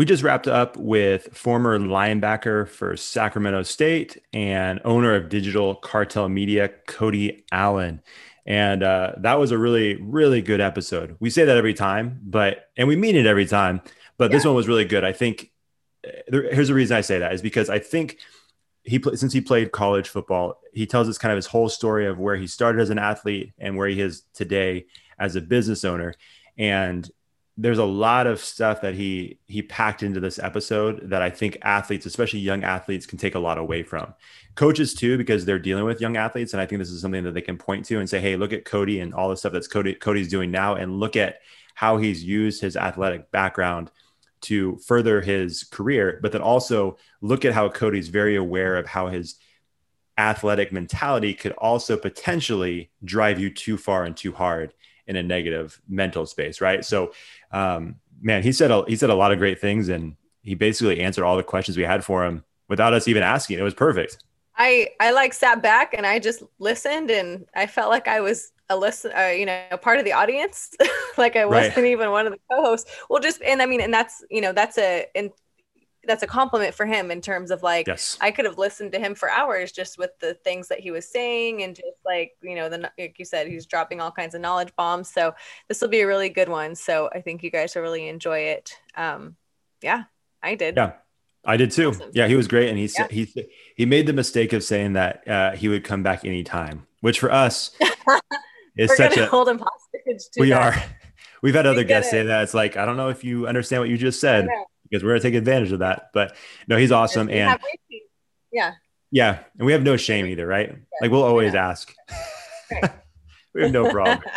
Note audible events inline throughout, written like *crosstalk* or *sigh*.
we just wrapped up with former linebacker for Sacramento State and owner of Digital Cartel Media, Cody Allen. And uh, that was a really, really good episode. We say that every time, but, and we mean it every time, but yeah. this one was really good. I think uh, there, here's the reason I say that is because I think he, since he played college football, he tells us kind of his whole story of where he started as an athlete and where he is today as a business owner. And there's a lot of stuff that he he packed into this episode that I think athletes, especially young athletes, can take a lot away from. Coaches too, because they're dealing with young athletes, and I think this is something that they can point to and say, "Hey, look at Cody and all the stuff that's Cody Cody's doing now, and look at how he's used his athletic background to further his career." But then also look at how Cody's very aware of how his athletic mentality could also potentially drive you too far and too hard in a negative mental space, right? So, um, man, he said a, he said a lot of great things, and he basically answered all the questions we had for him without us even asking. It was perfect. I I like sat back and I just listened, and I felt like I was a listen, uh, you know, part of the audience, *laughs* like I wasn't right. even one of the co-hosts. Well, just and I mean, and that's you know that's a in that's a compliment for him in terms of like yes. I could have listened to him for hours just with the things that he was saying and just like you know the like you said he's dropping all kinds of knowledge bombs so this will be a really good one so I think you guys will really enjoy it um yeah I did yeah I did too awesome. yeah he was great and he said yeah. he he made the mistake of saying that uh, he would come back anytime which for us *laughs* is such a hold him hostage we that. are *laughs* we've had other guests it. say that it's like I don't know if you understand what you just said because we're gonna take advantage of that. But no, he's awesome, and yeah, yeah, and we have no shame either, right? Like we'll always yeah. ask. *laughs* we have no problem. *laughs*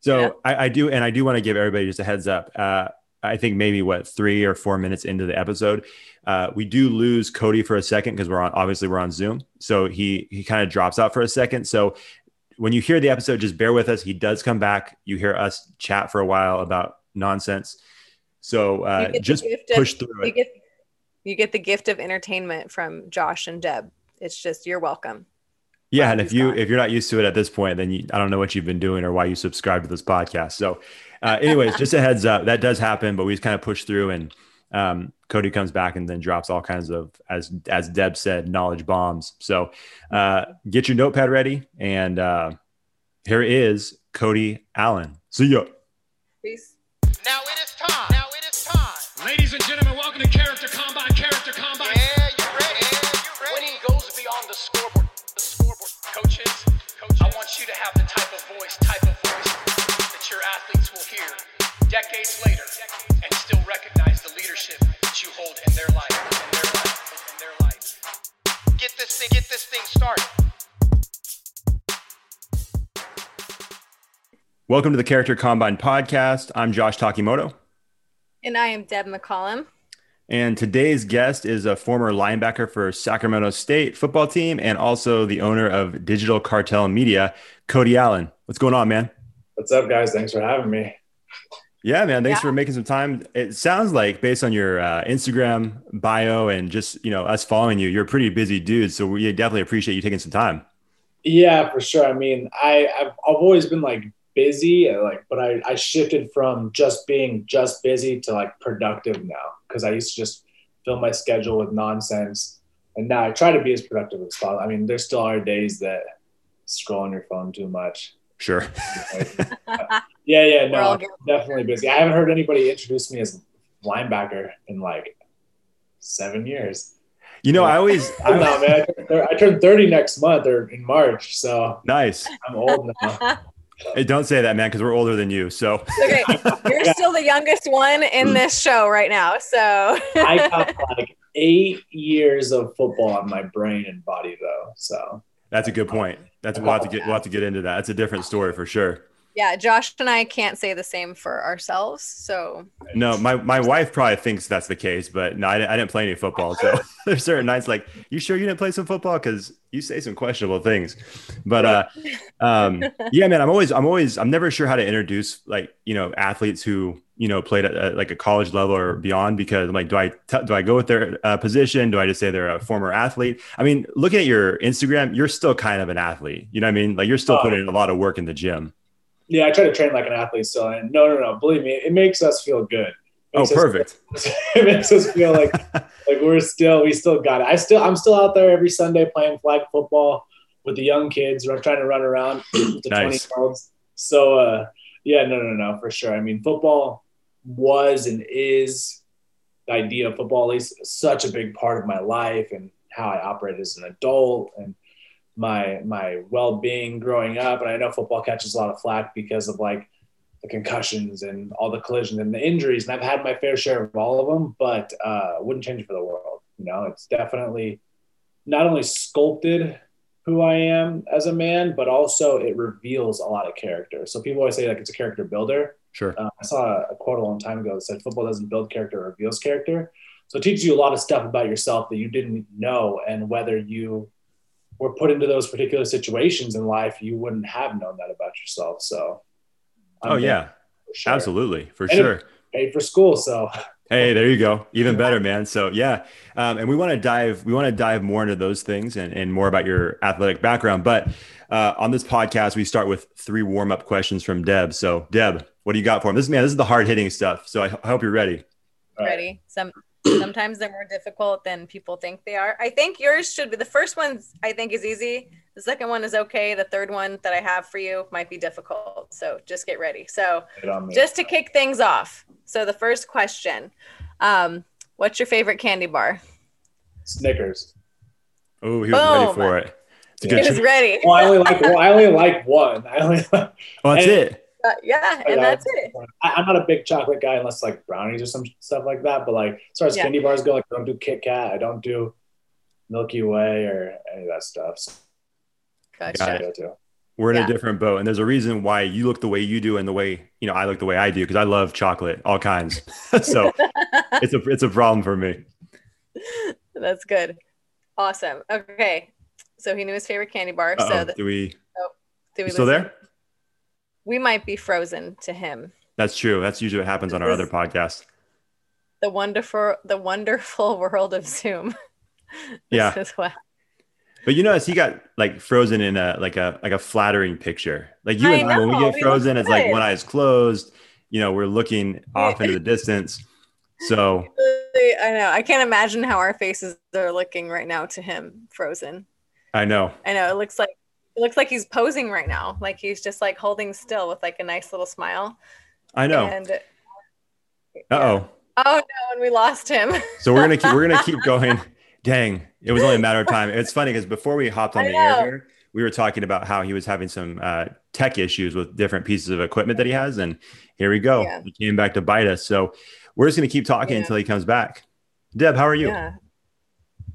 So yeah. I, I, do, and I do want to give everybody just a heads up. Uh, I think maybe what three or four minutes into the episode, uh, we do lose Cody for a second because we're on obviously we're on Zoom, so he he kind of drops out for a second. So when you hear the episode, just bear with us. He does come back. You hear us chat for a while about nonsense. So uh, just push of, through you it. Get, you get the gift of entertainment from Josh and Deb. It's just you're welcome. Yeah, and if you gone. if you're not used to it at this point, then you, I don't know what you've been doing or why you subscribe to this podcast. So, uh, anyways, just a heads up that does happen, but we just kind of push through, and um, Cody comes back and then drops all kinds of as as Deb said, knowledge bombs. So, uh, get your notepad ready, and uh, here is Cody Allen. See ya. Peace. Scoreboard. The scoreboard. Coaches, coaches, I want you to have the type of voice, type of voice that your athletes will hear decades later and still recognize the leadership that you hold in their life, in their life, in their life. Get this thing, get this thing started. Welcome to the Character Combine podcast. I'm Josh Takimoto. And I am Deb McCollum. And today's guest is a former linebacker for Sacramento State football team and also the owner of Digital Cartel Media, Cody Allen. What's going on, man? What's up, guys? Thanks for having me. Yeah, man. Thanks yeah. for making some time. It sounds like, based on your uh, Instagram bio and just you know us following you, you're a pretty busy dude. So we definitely appreciate you taking some time. Yeah, for sure. I mean, I I've, I've always been like busy like but I, I shifted from just being just busy to like productive now because i used to just fill my schedule with nonsense and now i try to be as productive as possible i mean there still are days that scroll on your phone too much sure *laughs* yeah yeah no definitely busy i haven't heard anybody introduce me as linebacker in like seven years you know, I always. *laughs* I know, man. I turned 30 next month or in March. So nice. I'm old now. *laughs* Hey, don't say that, man, because we're older than you. So okay, you're *laughs* still the youngest one in mm. this show right now. So I *laughs* got like eight years of football on my brain and body, though. So that's a good point. That's we'll have to get we'll have to get into that. That's a different story for sure yeah, Josh and I can't say the same for ourselves. So no, my my wife probably thinks that's the case, but no, I, I didn't play any football. So *laughs* *laughs* there's certain nights like, you sure you didn't play some football? Because you say some questionable things. But uh, *laughs* um, yeah, man, I'm always I'm always I'm never sure how to introduce like you know athletes who you know played at, at like a college level or beyond because I'm like, do I t- do I go with their uh, position? Do I just say they're a former athlete? I mean, looking at your Instagram, you're still kind of an athlete. You know what I mean? Like you're still putting a lot of work in the gym yeah, I try to train like an athlete still. And no, no, no, believe me, it makes us feel good. Oh, perfect. *laughs* it makes us feel like *laughs* like we're still we still got it. I still I'm still out there every Sunday playing flag football with the young kids. We're trying to run around *clears throat* with the Nice. 20 year olds. So uh yeah, no, no, no, for sure. I mean, football was and is the idea of football is such a big part of my life and how I operate as an adult and my my well being growing up. And I know football catches a lot of flack because of like the concussions and all the collisions and the injuries. And I've had my fair share of all of them, but uh, wouldn't change for the world. You know, it's definitely not only sculpted who I am as a man, but also it reveals a lot of character. So people always say like it's a character builder. Sure. Uh, I saw a quote a long time ago that said football doesn't build character, it reveals character. So it teaches you a lot of stuff about yourself that you didn't know, and whether you were put into those particular situations in life, you wouldn't have known that about yourself. So, I'm Oh yeah, for sure. absolutely, for And sure. Paid for school, so Hey, there you go. Even better, man. So yeah, um, and we want to dive. We want to dive more into those things and, and more about your athletic background. But uh, on this podcast, we start with three warm up questions from Deb. So Deb, what do you got for him? This man, this is the hard hitting stuff. So I, I hope you're ready. ready. Some sometimes they're more difficult than people think they are. I think yours should be the first one. I think is easy. The second one is okay. The third one that I have for you might be difficult. So just get ready. So Get on me. just to kick things off. So the first question, um, what's your favorite candy bar? Snickers. Oh, he was ready for it. It's a Yeah. He was ready. Well, I only like well, I only like one. I only like, Oh, that's and- it. Uh, yeah, and that's it. I, I'm not a big chocolate guy unless like brownies or some stuff like that. But like as far as Yeah. candy bars go, like I don't do Kit Kat, I don't do Milky Way or any of that stuff. So Gotcha. Got I it. go to. We're in Yeah. a different boat, and there's a reason why you look the way you do, and the way you know I look the way I do, because I love chocolate, all kinds. *laughs* so it's a it's a problem for me. That's good. Awesome. Okay. So he knew his favorite candy bar. Uh-oh. So the, do we? Oh, do we You still listen? there? We might be frozen to him. That's true. That's usually what happens on our other podcast. The wonderful, the wonderful *laughs* world of Zoom. *laughs* Yeah. is what But you notice he got like frozen in a like a like a flattering picture. Like you I and I, when we know, get we frozen, it's like one eye is closed. You know, we're looking off into the distance. So *laughs* I know. I can't imagine how our faces are looking right now to him, frozen. I know. I know it looks like it looks like he's posing right now, like he's just like holding still with like a nice little smile. I know. And Uh oh. oh no, and we lost him. So we're gonna keep we're gonna keep *laughs* going. Dang, it was only a matter of time. It's funny because before we hopped on I the air here, we were talking about how he was having some uh, tech issues with different pieces of equipment that he has, and here we go. Yeah. He came back to bite us. So we're just gonna keep talking Yeah. until he comes back. Deb, how are you? Yeah.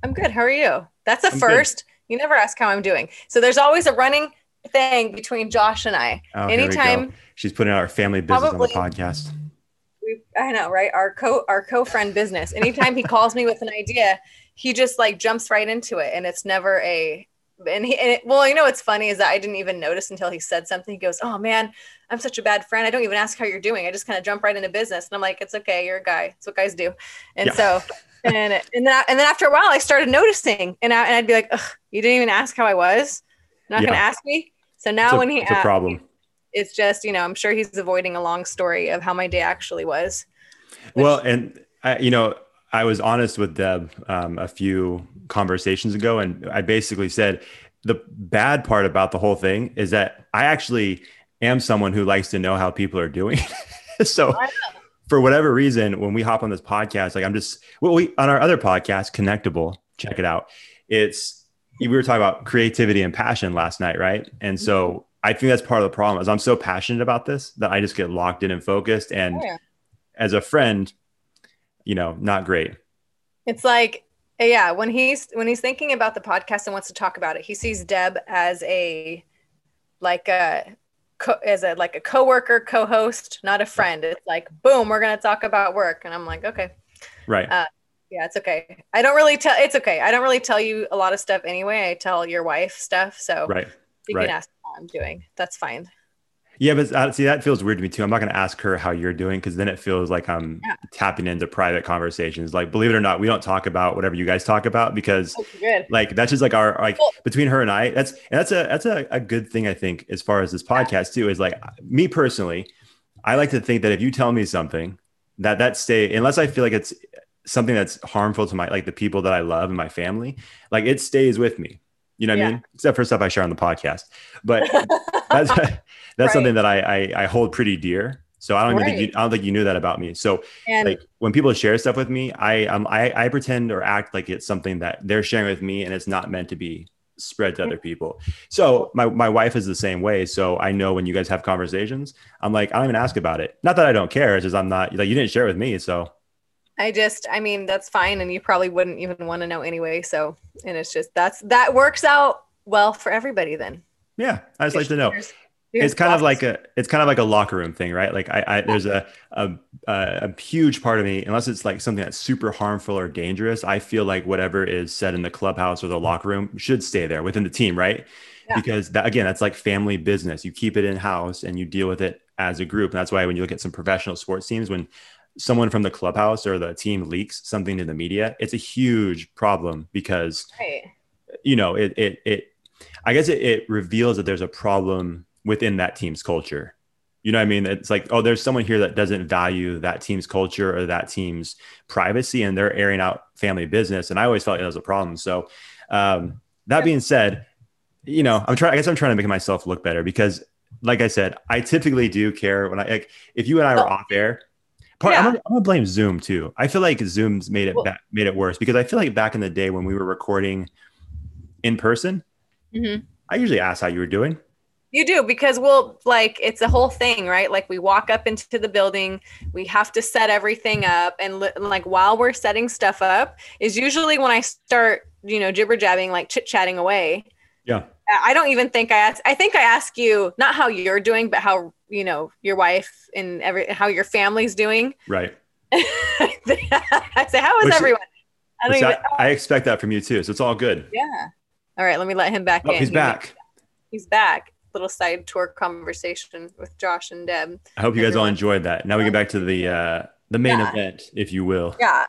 I'm good. How are you? That's a I'm good. You never ask how I'm doing. So there's always a running thing between Josh and I. Oh, here we go. Anytime She's putting out our family business Probably- on the podcast. we I know, right? Our co our co-friend business. Anytime he calls me with an idea, he just like jumps right into it and it's never a and he and it, well, you know what's funny is that I didn't even notice until he said something. He goes, "Oh man, I'm such a bad friend. I don't even ask how you're doing. I just kind of jump right into business." And I'm like, "It's okay. You're a guy. It's what guys do." And Yeah. so and and then and then after a while, I started noticing, and I and I'd be like, Ugh, "You didn't even ask how I was. You're not Yeah. gonna ask me." So now a, when he it's a problem. it's just you know, I'm sure he's avoiding a long story of how my day actually was. Well, and I, you know, I was honest with Deb um, a few conversations ago, and I basically said the bad part about the whole thing is that I actually am someone who likes to know how people are doing. *laughs* so, for whatever reason, when we hop on this podcast, like I'm just well, we on our other podcast, Connectable, check it out. It's we were talking about creativity and passion last night, right? And so mm-hmm. I think that's part of the problem is I'm so passionate about this that I just get locked in and focused. And yeah. as a friend, you know, not great. It's like, yeah, when he's when he's thinking about the podcast and wants to talk about it, he sees Deb as a like a co- as a like a coworker, co-host, not a friend. It's like, boom, we're gonna talk about work, and I'm like, okay, Right. Uh, yeah, it's okay. I don't really tell. It's okay. I don't really tell you a lot of stuff anyway. I tell your wife stuff, so right. you right. can ask how I'm doing. That's fine. Yeah, but uh, see, that feels weird to me too. I'm not going to ask her how you're doing because then it feels like I'm Yeah. tapping into private conversations. Like, believe it or not, we don't talk about whatever you guys talk about because, Okay, good. like, that's just like our like Well- between her and I. That's and that's a that's a, a good thing I think as far as this podcast too is like me personally. I like to think that if you tell me something that that stay unless I feel like it's something that's harmful to my like the people that I love and my family, like it stays with me. You know what yeah. I mean? Except for stuff I share on the podcast. But *laughs* that's *laughs* that's right. something that I, I, I hold pretty dear. So I don't right. even think you, I don't think you knew that about me. So and, like when people share stuff with me, I um I, I pretend or act like it's something that they're sharing with me and it's not meant to be spread to other people. So my, my wife is the same way. So I know when you guys have conversations, I'm like, I don't even ask about it. Not that I don't care. It's just I'm not like you didn't share with me. So I just, I mean, that's fine. And you probably wouldn't even want to know anyway. So, and it's just, that's, that works out well for everybody then. Yeah. I just like to know. It's kind thoughts. of like a, it's kind of like a locker room thing, right? Like I, I there's a, a, a huge part of me, unless it's like something that's super harmful or dangerous, I feel like whatever is said in the clubhouse or the mm-hmm. locker room should stay there within the team, right? Yeah. Because that, again, that's like family business. You keep it in house and you deal with it as a group. And that's why when you look at some professional sports teams, when someone from the clubhouse or the team leaks something to the media, it's a huge problem because right. you know it it it I guess it, it reveals that there's a problem within that team's culture. You know what I mean? It's like, oh, there's someone here that doesn't value that team's culture or that team's privacy and they're airing out family business. And I always felt that was a problem. So um, that being said, you know, I'm trying, I guess I'm trying to make myself look better because like I said, I typically do care when I, like, if you and I were off air, Part, yeah. I'm, gonna, I'm, gonna, blame Zoom too. I feel like Zoom's made it well, ba- made it worse because I feel like back in the day when we were recording in person, mm-hmm. I usually asked how you were doing. You do because we'll like it's a whole thing, right? Like we walk up into the building, we have to set everything up, and, li- like while we're setting stuff up, is usually when I start, you know, jibber jabbing, like chit chatting away. Yeah. I don't even think I ask. I think I ask you not how you're doing, but how you know your wife and every how your family's doing. Right. *laughs* I say, how is which, everyone? I, don't even, I, I, expect that from you too, so it's all good. Yeah. All right, let me let him back oh, in. He's back. He's back. Little side tour conversation with Josh and Deb. I hope you guys all enjoyed that. Now we get back to the uh the main yeah. event, if you will. Yeah.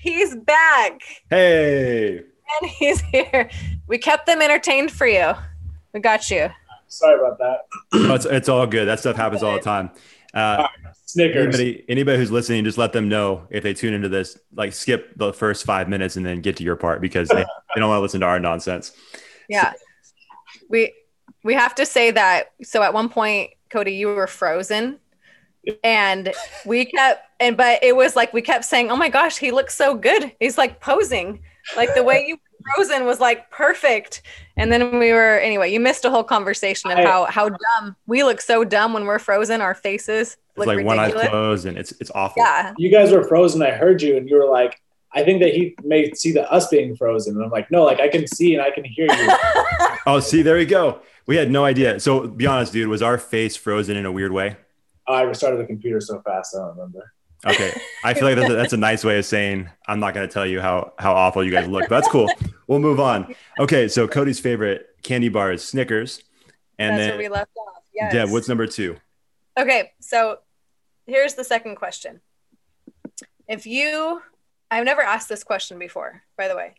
He's back. Hey. And he's here. We kept them entertained for you. We got you. Sorry about that. oh, it's, it's all good. That stuff happens all the time. Uh, Snickers. Anybody, anybody who's listening, just let them know if they tune into this, like skip the first five minutes and then get to your part because they, they don't want to listen to our nonsense. Yeah. So. We we have to say that. So at one point, Cody, you were frozen and we kept and but it was like we kept saying oh my gosh he looks so good he's like posing like the way you frozen was like perfect and then we were anyway you missed a whole conversation of I, how how dumb we look so dumb when we're frozen our faces look like ridiculous. one eye closed and it's it's awful yeah you guys were frozen i heard you and you were like I think that he may see the us being frozen. And I'm like, no, like I can see and I can hear you. *laughs* oh, see, there we go. We had no idea. So be honest, dude, was our face frozen in a weird way? I restarted the computer so fast, I don't remember. Okay, I feel like that's a, that's a nice way of saying I'm not going to tell you how how awful you guys look. But that's cool. We'll move on. Okay, so Cody's favorite candy bar is Snickers, and that's then we left off. Yes. Deb, what's number two? Okay, so here's the second question. If you, I've never asked this question before, by the way,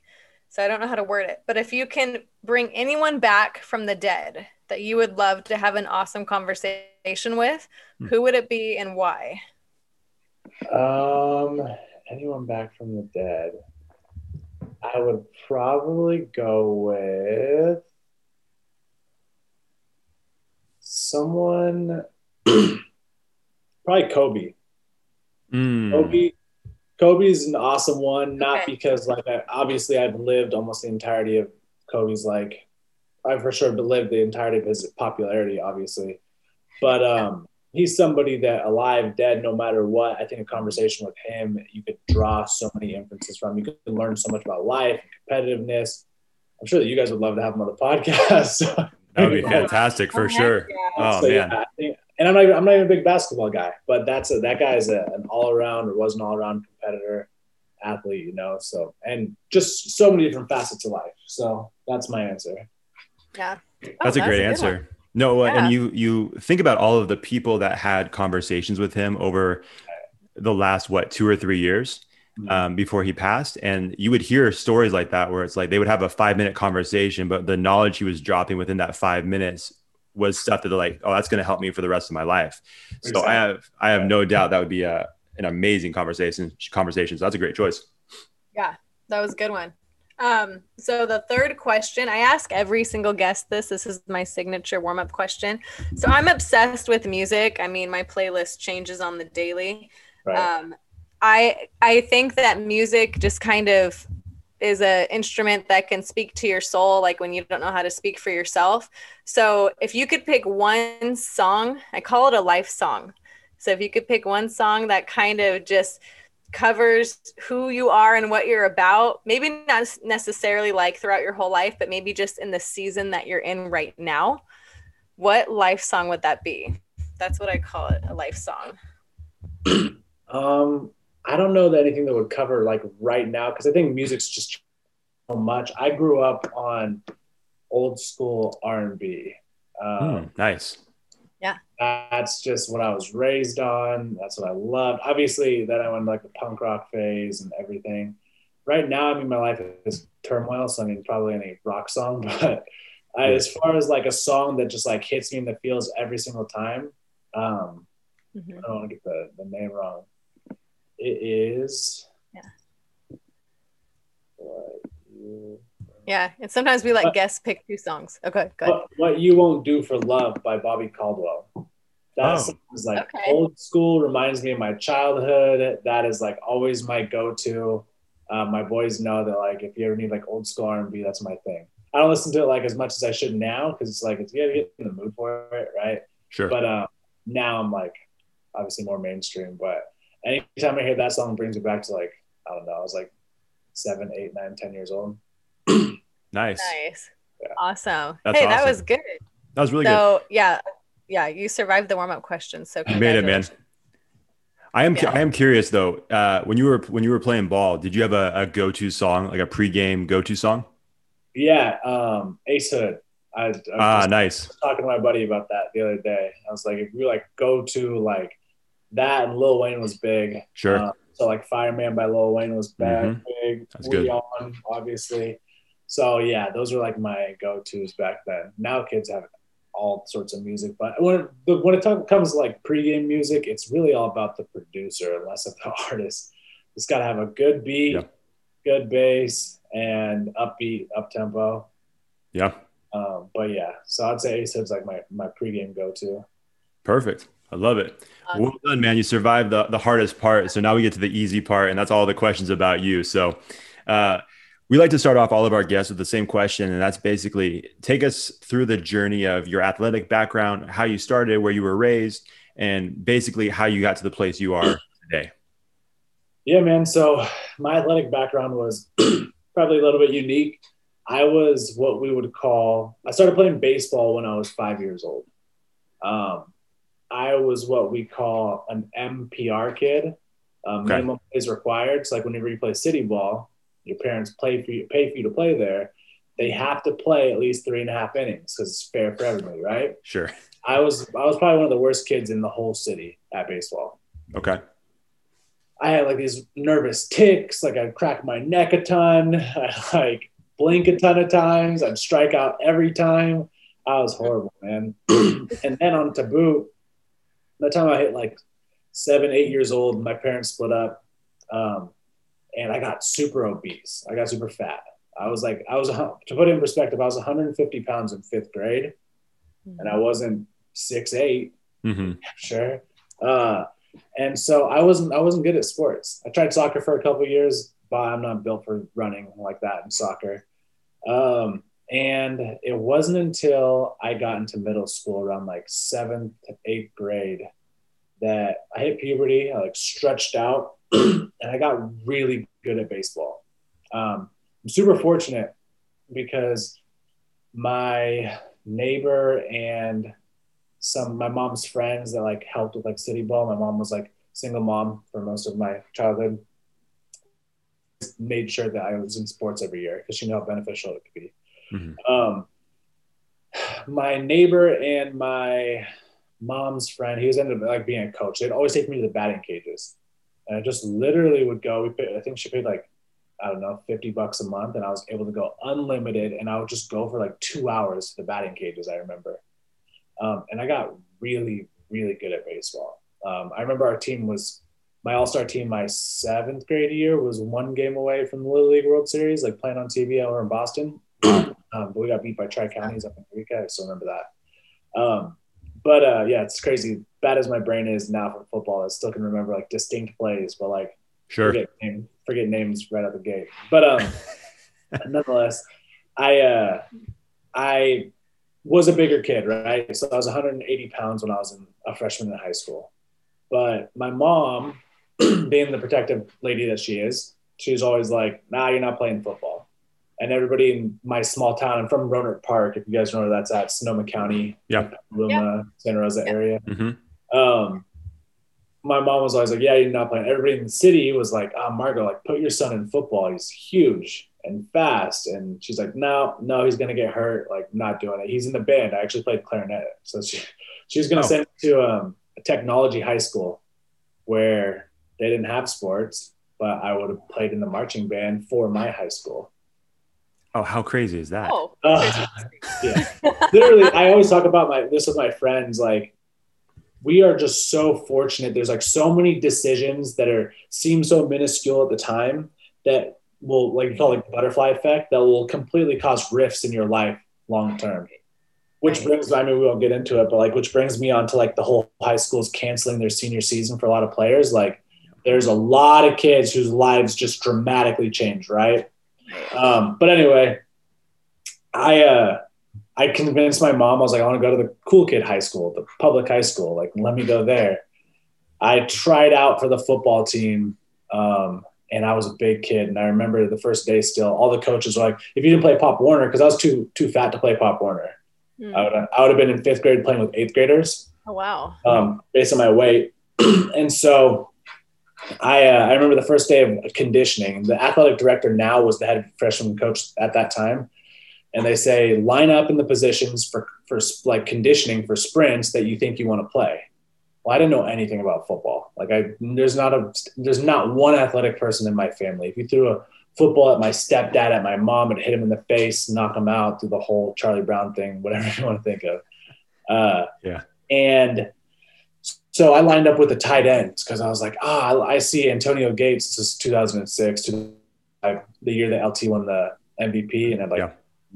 so I don't know how to word it. But if you can bring anyone back from the dead that you would love to have an awesome conversation with, hmm. who would it be and why? Um, anyone back from the dead? I would probably go with someone, *clears throat* probably Kobe. Mm. Kobe. Kobe's an awesome one, not okay. because like I, obviously I've lived almost the entirety of Kobe's like I've for sure lived the entirety of his popularity, obviously, but um, he's somebody that alive, dead, no matter what. I think a conversation with him, you could draw so many inferences from. You could learn so much about life, competitiveness. I'm sure that you guys would love to have him on the *laughs* podcast. that would *laughs* be fantastic for oh, sure. Oh so, man. Yeah, think, and I'm not, I'm not even a big basketball guy, but that's a, that guy's a, an all around or was an all around competitor athlete, you know. So and just so many different facets of life. So that's my answer. Yeah, oh, that's a great a answer. No, yeah. and you you think about all of the people that had conversations with him over the last what two or three years mm-hmm. um, before he passed, and you would hear stories like that where it's like they would have a five minute conversation, but the knowledge he was dropping within that five minutes was stuff that they're like, oh, that's going to help me for the rest of my life. Exactly. So I have I have no doubt that would be a an amazing conversation. Conversation. So that's a great choice. Yeah, that was a good one. Um, so the third question, I ask every single guest this. This is my signature warm-up question. So I'm obsessed with music. I mean, my playlist changes on the daily. Right. Um, I I think that music just kind of is an instrument that can speak to your soul like when you don't know how to speak for yourself. So if you could pick one song i call it a life song. So if you could pick one song that kind of just covers who you are and what you're about maybe not necessarily like throughout your whole life but maybe just in the season that you're in right now what life song would that be? That's what i call it a life song. *clears throat* Um I don't know that anything that would cover like right now because I think music's just so much. I grew up on old school R and B. Um, mm, nice. Yeah. That's just what I was raised on. That's what I loved. Obviously, then I went like the punk rock phase and everything. Right now, I mean, my life is turmoil, so I mean, probably any rock song. *laughs* But I, as far as like a song that just like hits me in the feels every single time, um, mm-hmm. I don't want to get the, the name wrong. It is. Yeah. yeah, and sometimes we like guest pick two songs. Okay, good. What, what, You Won't Do for Love by Bobby Caldwell. That oh. is like okay. old school, reminds me of my childhood. That is like always my go-to. Uh, my boys know that like if you ever need like old school R&B, that's my thing. I don't listen to it like as much as I should now because it's like it's you gotta get in the mood for it, right? Sure. But uh, now I'm like obviously more mainstream, but anytime I hear that song, brings me back to like I don't know, I was like seven, eight, nine, ten years old. *clears throat* nice. Nice. Yeah. Awesome. That's hey, awesome. that was good. That was really so, good. So yeah, yeah, you survived the warm up question. So you made it, man. I am yeah. I am curious though. Uh, when you were when you were playing ball, did you have a, a go to song like a pregame go to song? Yeah, um, Ace Hood. I, I ah, nice. talking to my buddy about that the other day. I was like, if you like go to like that and Lil Wayne was big. Sure. Uh, so like Fireman by Lil Wayne was big. Mm-hmm. big. That's we good. On, obviously. So yeah, those are like my go-tos back then. Now kids have all sorts of music, but when it, when it comes to like pregame music, it's really all about the producer, less of the *laughs* artist. It's got to have a good beat, yeah. good bass, and upbeat, up tempo. Yeah. Um, but yeah, so I'd say Ace Hood's like my my pregame go-to. Perfect. I love it. Um, well done, man. You survived the, the hardest part. So now we get to the easy part, and that's all the questions about you. So uh, we like to start off all of our guests with the same question, and that's basically take us through the journey of your athletic background, how you started, where you were raised, and basically how you got to the place you are today. Yeah, man. So my athletic background was *clears throat* probably a little bit unique. I was what we would call, I started playing baseball when I was five years old. Um, I was what we call an MPR kid. Um, okay. Minimum is required. So like whenever you play city ball, your parents play for you, pay for you to play there. They have to play at least three and a half innings because it's fair for everybody, right? Sure. I was I was probably one of the worst kids in the whole city at baseball. Okay. I had like these nervous ticks, like I'd crack my neck a ton, *laughs* I like blink a ton of times, I'd strike out every time. I was horrible, man. *clears throat* and then on by the time I hit like seven, eight years old, my parents split up, um, and I got super obese. I got super fat. I was like, I was to put it in perspective, I was 150 pounds in fifth grade, mm-hmm. and I wasn't six eight, mm-hmm. sure. Uh, and so I wasn't I wasn't good at sports. I tried soccer for a couple years, but I'm not built for running like that in soccer. Um, and it wasn't until I got into middle school around like seventh to eighth grade that I hit puberty. I like stretched out *clears throat* and I got really good at baseball. Um, I'm super fortunate because my neighbor and some my mom's friends that like helped with like city ball. My mom was like single mom for most of my childhood. Made sure that I was in sports every year because she knew how beneficial it could be. Mm-hmm. Um, my neighbor and my mom's friend, he was ended up like being a coach. They'd always take me to the batting cages, and I just literally would go. We paid, I think she paid like I don't know, 50 bucks a month. And I was able to go unlimited and I would just go for like two hours to the batting cages, I remember. Um, and I got really, really good at baseball. Um, I remember our team was my All Star team, my seventh grade year, was one game away from the Little League World Series, like playing on TV over in Boston. Um, but we got beat by Tri Counties up in Eureka. I still remember that. Um, but uh, yeah, it's crazy. Bad as my brain is now for football, I still can remember like distinct plays, but like Sure. forget, name, forget names right out the gate. But um, *laughs* nonetheless, I uh, I was a bigger kid, right? So I was 180 pounds when I was in a freshman in high school. But my mom, *clears throat* being the protective lady that she is, she was always like, "Nah, you're not playing football." And everybody in my small town, I'm from Rohnert Park. If you guys know where that's at, Sonoma County, Yeah. Luma, Santa Rosa Yeah. area hmm um, my mom was always like, "Yeah, you're not playing." Everybody in the city was like, "Ah, Margot, like put your son in football. He's huge and fast." And she's like, "No, no, he's gonna get hurt. Like, not doing it. He's in the band. I actually played clarinet, so she she was gonna Oh. send me to um, a technology high school where they didn't have sports, but I would have played in the marching band for my high school. Oh, how crazy is that? Oh, *laughs* Uh, yeah. literally i always talk about my this with my friends like we are just so fortunate. There's like so many decisions that are seem so minuscule at the time that will like you call it butterfly effect that will completely cause rifts in your life long term. Which brings i mean we won't get into it but like which brings me on to like the whole high schools canceling their senior season for a lot of players. Like there's a lot of kids whose lives just dramatically change, right um, but anyway i uh I convinced my mom, I was like, I want to go to the cool kid high school, the public high school. Like, let me go there. I tried out for the football team, um, and I was a big kid. And I remember the first day still, all the coaches were like, if you didn't play Pop Warner, because I was too too fat to play Pop Warner, Hmm. I would I would have been in fifth grade playing with eighth graders Oh wow. um, based on my weight. *clears throat* and so I, uh, I remember the first day of conditioning. The athletic director now was the head freshman coach at that time. And they say, line up in the positions for, for like conditioning for sprints that you think you want to play. Well, I didn't know anything about football. Like I, there's not a, there's not one athletic person in my family. If you threw a football at my stepdad, at my mom, and hit him in the face, knock him out do the whole Charlie Brown thing, whatever *laughs* you want to think of. Uh, Yeah. And so I lined up with the tight ends because I was like, ah, I see Antonio Gates. This is 2006, to the year that LT won the MVP and had like Yeah.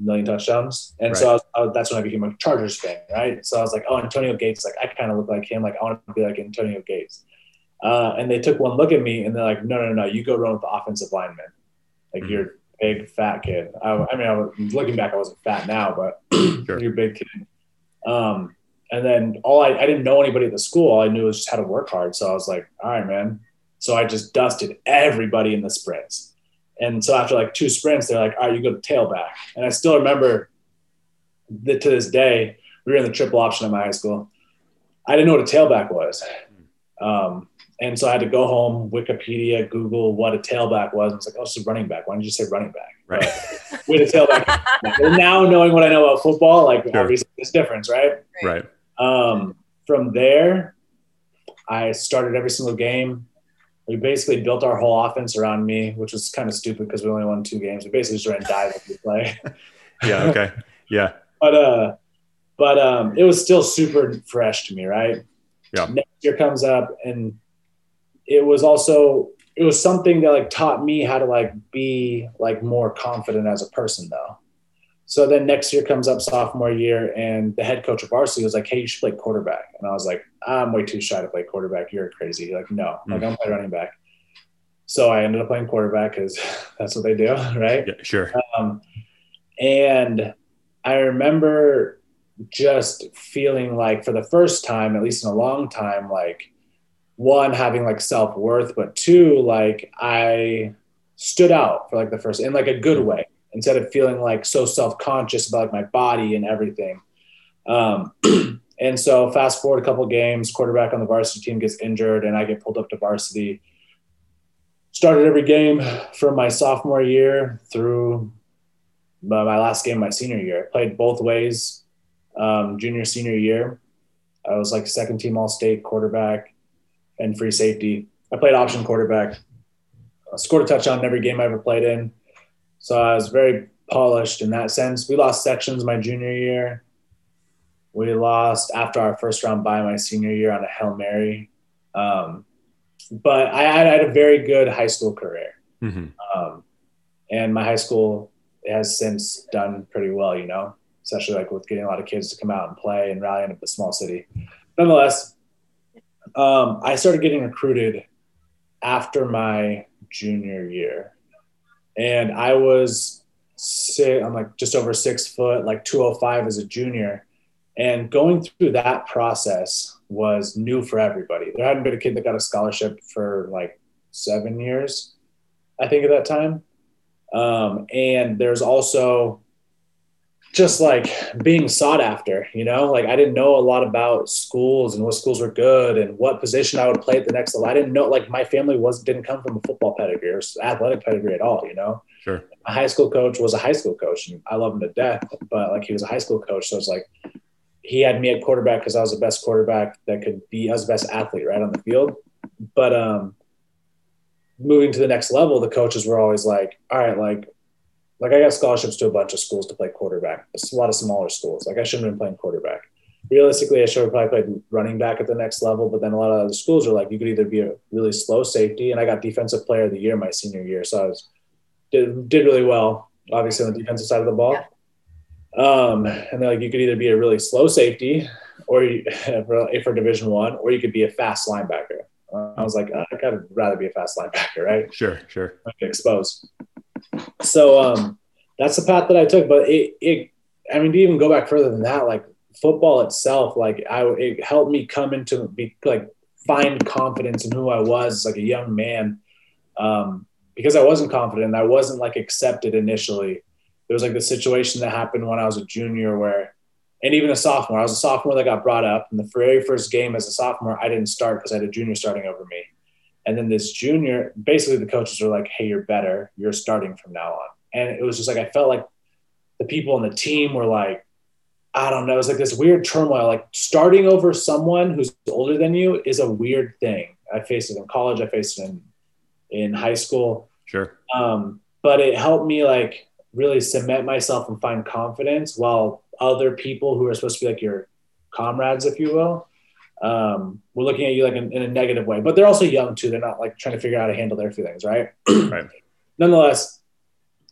a million touchdowns. And so I was, I was- that's when I became a Chargers fan, right? So I was like, oh, Antonio Gates, like I kind of look like him. Like I want to be like Antonio Gates. Uh, and they took one look at me and they're like, no, no, no, you go run with the offensive lineman. Like Mhm. you're a big fat kid. I, I mean, I was, looking back, I wasn't fat now, but Sure. you're a big kid. Um, and then all I, I didn't know anybody at the school. All I knew was just how to work hard. So I was like, all right, man. So I just dusted everybody in the sprints. And so after like two sprints, they're like, all right, you go to tailback. And I still remember that to this day, we were in the triple option at my high school. I didn't know what a tailback was. Um, and so I had to go home, Wikipedia, Google what a tailback was. I was like, oh, it's a running back. Why didn't you say running back? Right. With a tailback. *laughs* Now knowing what I know about football, like Sure. obviously there's difference, right? Right. Um, from there, I started every single game. We basically built our whole offense around me, which was kind of stupid because we only won two games. We basically just ran dive every play. Yeah. Okay. Yeah. but uh, but um, it was still super fresh to me, right? Yeah. Next year comes up, and it was also it was something that like taught me how to like be like more confident as a person, though. So then next year comes up sophomore year, and the head coach of varsity was like, "Hey, you should play quarterback." And I was like, "I'm way too shy to play quarterback. You're crazy." Like, no, like I'm play running back. So I ended up playing quarterback because *laughs* that's what they do, *laughs* right? Yeah. Sure. Um, and I remember just feeling like for the first time, at least in a long time, like one having like self worth, but two, like I stood out for like the first in like a good way instead of feeling like so self conscious about my body and everything. Um, *clears throat* and so fast forward a couple games, quarterback on the varsity team gets injured, and I get pulled up to varsity. Started every game from my sophomore year through my my last game my senior year. I played both ways, um, junior senior year. I was like second team all state quarterback and free safety. I played option quarterback. I scored a touchdown in every game I ever played in. So I was very polished in that sense. We lost sections my junior year. We lost after our first round by my senior year on a Hail Mary. Um, but I, I, had a very good high school career. Mm-hmm. Um, and my high school has since done pretty well, you know, especially like with getting a lot of kids to come out and play and rally in a small city. Nonetheless, um, I started getting recruited after my junior year, and I was I'm like just over six foot, like 205 as a junior. And going through that process was new for everybody. There hadn't been a kid that got a scholarship for like seven years, I think, at that time. Um, and there's also just like being sought after, you know, like I didn't know a lot about schools and what schools were good and what position I would play at the next level. I didn't know, like my family was didn't come from a football pedigree or athletic pedigree at all, you know. Sure. My high school coach was a high school coach, and I love him to death. But like he was a high school coach, so it's like he had me at quarterback because I was the best quarterback that could be. I was the best athlete right on the field. But um, moving to the next level, the coaches were always like, "All right, like, like I got scholarships to a bunch of schools to play quarterback. It's a lot of smaller schools. Like I shouldn't have been playing quarterback. Realistically, I should have probably played running back at the next level. But then a lot of other schools are like, you could either be a really slow safety, and I got defensive player of the year my senior year, so I was did, did really well, obviously on the defensive side of the ball. Yeah. Um, and then like you could either be a really slow safety, or you, *laughs* for, a for Division One, or you could be a fast linebacker. Uh, I was like, oh, I'd rather be a fast linebacker, right? Sure, sure. Exposed. So um, that's the path that I took. But it, it, I mean, to even go back further than that, like football itself, like I, it helped me come into be like find confidence in who I was, like a young man. Um, because I wasn't confident, I wasn't like accepted initially. There was like the situation that happened when I was a junior where, and even a sophomore, I was a sophomore that got brought up. and the very first game as a sophomore, I didn't start because I had a junior starting over me. And then this junior, basically the coaches were like, hey, you're better. You're starting from now on. And it was just like, I felt like the people on the team were like, I don't know. It was like this weird turmoil. Like starting over someone who's older than you is a weird thing. I faced it in college. I faced it in in high school. Sure. Um, but it helped me like really cement myself and find confidence while other people who are supposed to be like your comrades, if you will, um, were looking at you like in, in, a negative way. But they're also young too. They're not like trying to figure out how to handle their feelings, right? *clears throat* right. Nonetheless,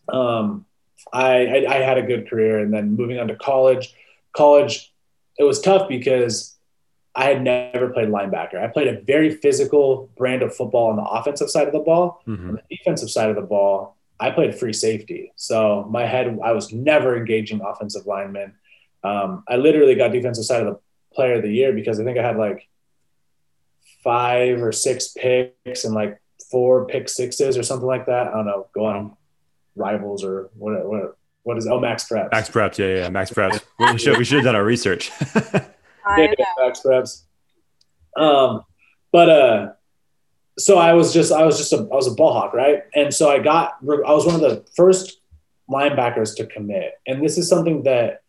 um, I, I, I had a good career, and then moving on to college. College, it was tough because I had never played linebacker. I played a very physical brand of football on the offensive side of the ball. Mm-hmm. On the defensive side of the ball, I played free safety. So my head, I was never engaging offensive linemen. Um, I literally got defensive side of the player of the year because I think I had like five or six picks and like four pick sixes or something like that. I don't know. Go on rivals or what? What? What is? Oh, Max Preps. Max Preps. Yeah, yeah, Max Preps. we *laughs* should we should have done our research. *laughs* yeah, Max Preps. Um, but uh, so I was just I was just a I was a ball hawk, right? And so I got I was one of the first linebackers to commit, and this is something that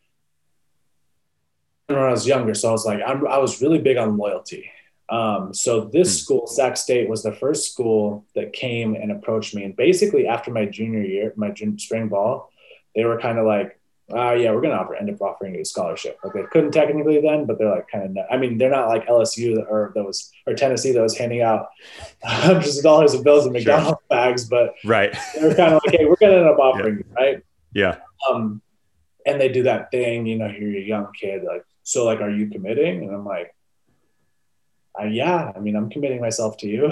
when I was younger. So I was like I'm, I was really big on loyalty. Um, so this hmm. school, Sac State, was the first school that came and approached me, and basically after my junior year, my junior spring ball, they were kind of like, uh, yeah, we're going to offer, end up offering you a scholarship. Like they couldn't technically then, but they're like kind of, I mean, they're not like LSU or that was, or Tennessee that was handing out *laughs* hundreds of dollars of bills and McDonald's sure. *laughs* bags, but right. they're kind of like, hey, we're going to end up offering yeah. you, right? Yeah. Um, and they do that thing, you know, you're a young kid, like, so like, are you committing? And I'm like, uh, yeah, I mean, I'm committing myself to you.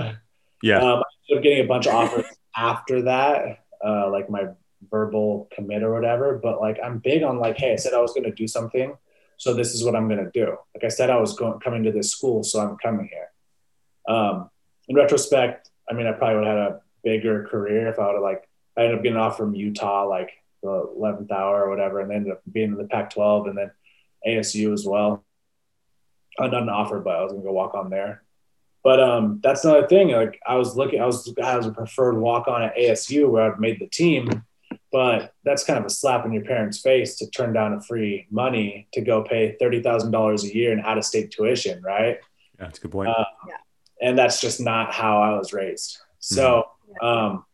Yeah. Um, I ended up getting a bunch of offers *laughs* after that. Uh, like my verbal commit or whatever, but like I'm big on like, hey, I said I was going to do something, so this is what I'm going to do. Like I said, I was going coming to this school, so I'm coming here. Um, in retrospect, I mean, I probably would have had a bigger career if I would have like I ended up getting off from Utah like the 11th hour or whatever, and ended up being in the Pac-12 and then ASU as well. I not an offer, but I was gonna go walk on there. But um, that's another thing. Like I was looking, I was I was a preferred walk on at ASU where I've made the team, but that's kind of a slap in your parents' face to turn down a free money to go pay thirty thousand dollars a year in out of state tuition, right? Yeah, that's a good point. Uh, yeah. And that's just not how I was raised. So, mm-hmm. um,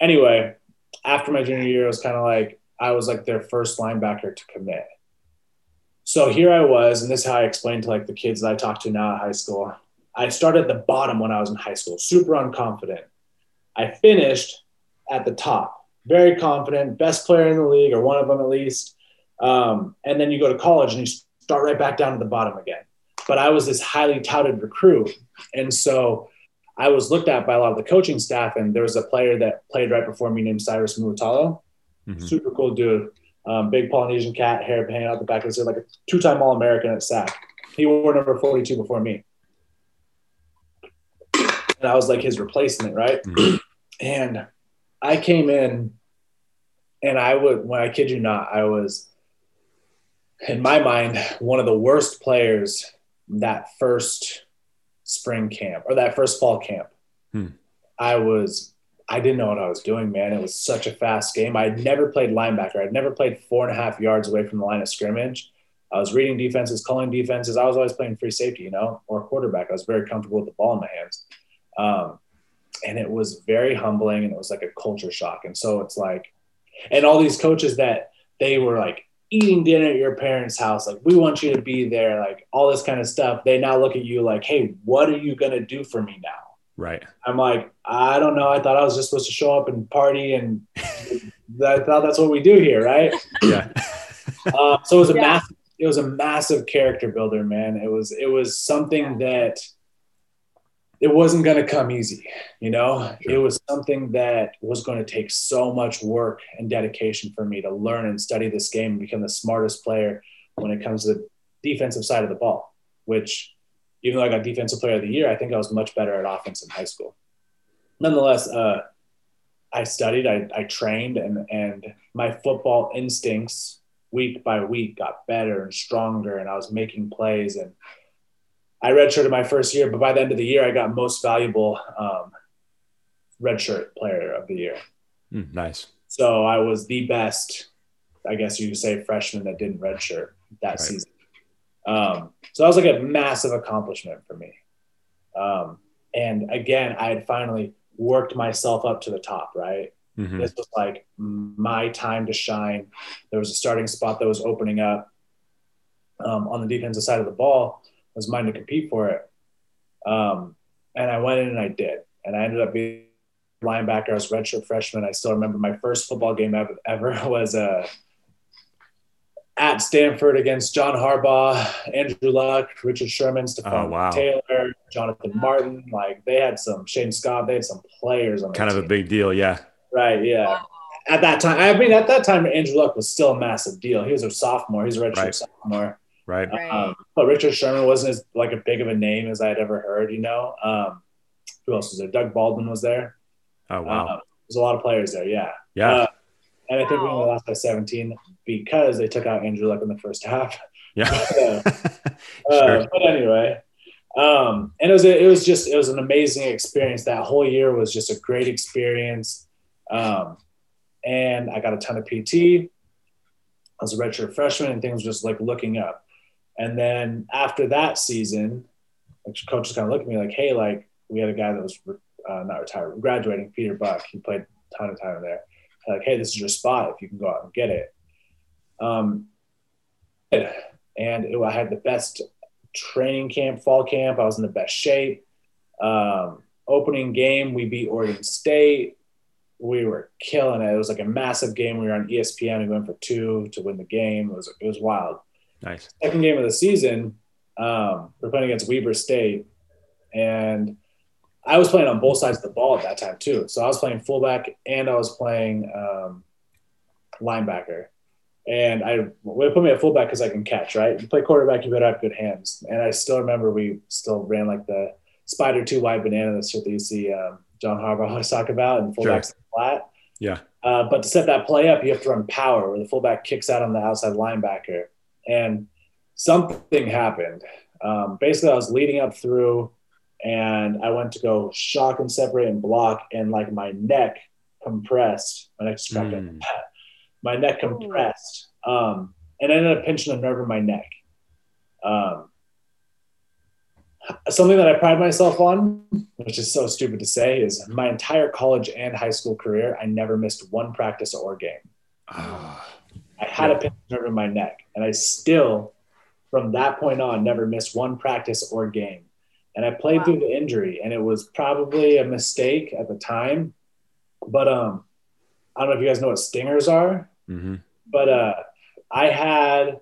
anyway, after my junior year, it was kind of like I was like their first linebacker to commit. So here I was, and this is how I explained to like the kids that I talk to now at high school. I started at the bottom when I was in high school, super unconfident. I finished at the top, very confident, best player in the league, or one of them at least. Um, and then you go to college and you start right back down to the bottom again. But I was this highly touted recruit. And so I was looked at by a lot of the coaching staff. And there was a player that played right before me named Cyrus Muatalo. Mm-hmm. Super cool dude. Um, big Polynesian cat, hair hanging out the back of his head, like a two time All American at SAC. He wore number 42 before me and I was like his replacement, right? Mm-hmm. and I came in, and I would, when I kid you not, I was, in my mind, one of the worst players that first spring camp or that first fall camp. Hmm. I was, I didn't know what I was doing, man. It was such a fast game. I had never played linebacker. I'd never played four and a half yards away from the line of scrimmage. I was reading defenses, calling defenses. I was always playing free safety, you know, or quarterback. I was very comfortable with the ball in my hands. Um, and it was very humbling and it was like a culture shock. And so it's like, and all these coaches that they were like eating dinner at your parents' house, like, we want you to be there, like all this kind of stuff. They now look at you like, hey, what are you going to do for me now? Right. I'm like, I don't know. I thought I was just supposed to show up and party, and *laughs* I thought that's what we do here, right? Yeah. *laughs* uh, so it was a yeah. massive, it was a massive character builder, man. It was, it was something that it wasn't going to come easy you know sure. it was something that was going to take so much work and dedication for me to learn and study this game and become the smartest player when it comes to the defensive side of the ball which even though i got defensive player of the year i think i was much better at offense in high school nonetheless uh, i studied I, I trained and, and my football instincts week by week got better and stronger and i was making plays and I redshirted my first year, but by the end of the year, I got most valuable um, redshirt player of the year. Mm, nice. So I was the best, I guess you could say, freshman that didn't redshirt that right. season. Um, so that was like a massive accomplishment for me. Um, and again, I had finally worked myself up to the top, right? Mm-hmm. This was like my time to shine. There was a starting spot that was opening up um, on the defensive side of the ball It was mine to compete for it. Um, and I went in and I did. And I ended up being linebacker. I was redshirt freshman. I still remember my first football game ever, ever *laughs* was uh, at Stanford against John Harbaugh, Andrew Luck, Richard Sherman, Stepfan oh, wow. Taylor, Jonathan Martin. Like they had some Shayne Skov. They had some players on. Kind of team. a big deal, yeah. Right. Yeah. At that time, I mean, at that time, Andrew Luck was still a massive deal. He was a sophomore. He's a redshirt right. sophomore. Right. Um, but Richard Sherman wasn't as like a big of a name as I had ever heard. You know, um, who else was there? Doug Baldwin was there. Oh wow, uh, there's a lot of players there. Yeah. Yeah. Uh, and I think wow. we only lost by 17 because they took out Andrew Luck in the first half. Yeah. *laughs* *laughs* Uh, sure. uh, but anyway, um, and it was a, it was just it was an amazing experience. That whole year was just a great experience. Um, and I got a ton of PT. I was a redshirt freshman, and things were just like looking up. And then after that season, like coaches kind of looked at me like, "Hey, like we had a guy that was uh, not retired, graduating, Peter Buck. He played a ton of time there. Like, hey, this is your spot if you can go out and get it." Um, and it, I had the best training camp, fall camp. I was in the best shape. Um, opening game, we beat Oregon State. We were killing it. It was like a massive game. We were on ESPN. We went for two to win the game. It was it was wild. Nice. Second game of the season, um, we're playing against Weber State, and I was playing on both sides of the ball at that time too. So I was playing fullback and I was playing um, linebacker. And I we put me at fullback because I can catch. Right, you play quarterback, you better have good hands. And I still remember we still ran like the spider two wide banana, the shit that you see um, John Harbaugh *laughs* always talk about, and fullbacks sure. flat. Yeah. Uh, but to set that play up, you have to run power, where the fullback kicks out on the outside linebacker and something happened. Um, basically, I was leading up through, and I went to go shock and separate and block, and like my neck compressed. My neck strapped mm. *laughs* My neck compressed, um, and I ended up pinching a nerve in my neck. Um, something that I pride myself on, which is so stupid to say, is my entire college and high school career, I never missed one practice or game. Oh. I had yeah. a pinch nerve in my neck, and I still, from that point on, never missed one practice or game. And I played Wow. through the injury, and it was probably a mistake at the time. But um, I don't know if you guys know what stingers are, hmm but uh, I had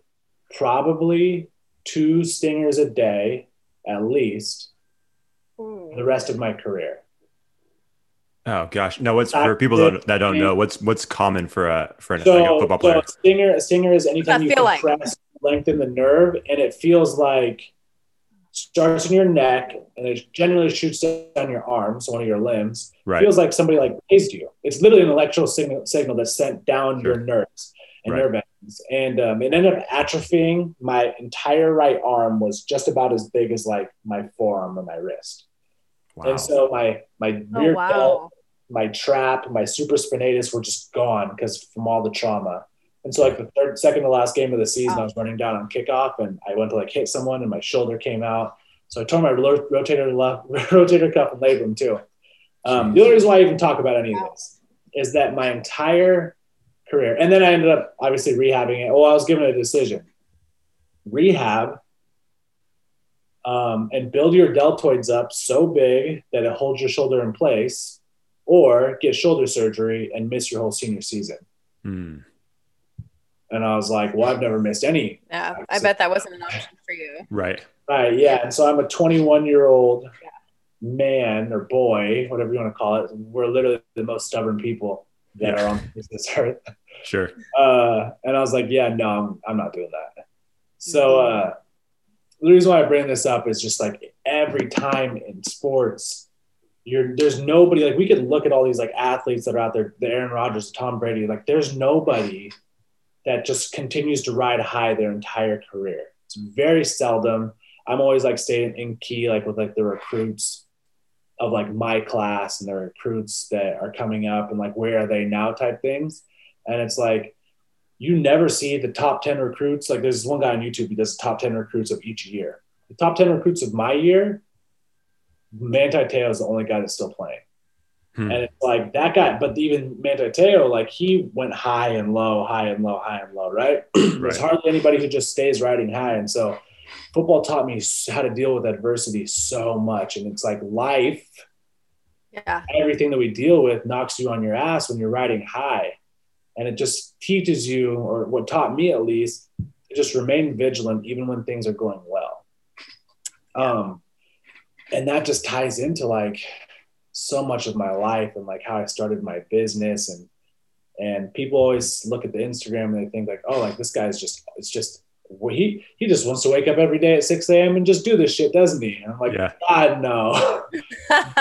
probably two stingers a day at least Ooh. the rest of my career. Oh gosh, no. What's for people that, that don't know? What's what's common for a for an, like a So, football so player? a stinger, a stinger is anytime you feel like? lengthen the nerve, and it feels like starts in your neck and it generally shoots down your arms, one of your limbs. Right. Feels like somebody like tased you. It's literally an electrical signal, signal that's sent down Sure. your nerves and Right. nerve endings. And um, it ended up atrophying. My entire right arm was just about as big as like my forearm or my wrist. Wow. And so my my Oh rear delt wow. my trap, my supraspinatus were just gone because from all the trauma. And so like the third, second to last game of the season, Wow. I was running down on kickoff and I went to like hit someone and my shoulder came out. So I tore my rotator left, *laughs* rotator cuff and labrum too. Um, the only reason why I even talk about any of this is that my entire career, and then I ended up obviously rehabbing it. Well, I was given a decision: rehab um, and build your deltoids up so big that it holds your shoulder in place, or get shoulder surgery and miss your whole senior season. Hmm. And I was like, well, I've never missed any. Yeah, I bet that wasn't an option for you. Right. Right. Yeah. And so I'm a 21 year old man or boy, whatever you want to call it. We're literally the most stubborn people that Yeah. are on *laughs* this earth. Sure. Uh, and I was like, yeah, no, I'm, I'm not doing that. So uh, the reason why I bring this up is just like every time in sports, you're there's nobody like we could look at all these like athletes that are out there, the Aaron Rodgers, Tom Brady, like there's nobody that just continues to ride high their entire career. It's very seldom. I'm always like staying in key, like with like the recruits of like my class and the recruits that are coming up and like where are they now type things. And it's like you never see the top 10 recruits. Like there's one guy on YouTube who does top 10 recruits of each year. The top 10 recruits of my year, Manti Te'o is the only guy that's still playing. Hmm. And it's like that guy, but even Manti Te'o, like he went high and low, high and low, high and low, right? *clears throat* There's Right. hardly anybody who just stays riding high. And so football taught me how to deal with adversity so much. And it's like life, Yeah. everything that we deal with knocks you on your ass when you're riding high. And it just teaches you, or what taught me at least, to just remain vigilant even when things are going well. Um, and that just ties into like so much of my life and like how I started my business and and people always look at the Instagram and they think like, oh, like this guy's just it's just well, he he just wants to wake up every day at 6 a.m. and just do this shit, doesn't he? And I'm like, Yeah. God no. *laughs*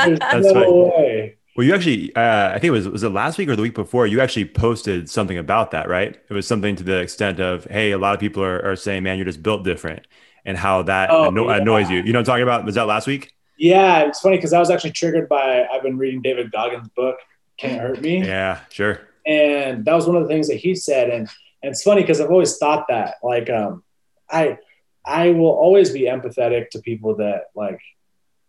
There's That's no right. way. Well, you actually, uh, I think it was was it last week or the week before. You actually posted something about that, right? It was something to the extent of, "Hey, a lot of people are, are saying, man, you're just built different," and how that Oh, anno- yeah. annoys you. You know what I'm talking about? Was that last week? Yeah, it's funny because I was actually triggered by I've been reading David Goggins' book, Can't Hurt Me. Yeah, sure. and that was one of the things that he said and, and it's funny because i've always thought that like um i i will always be empathetic to people that like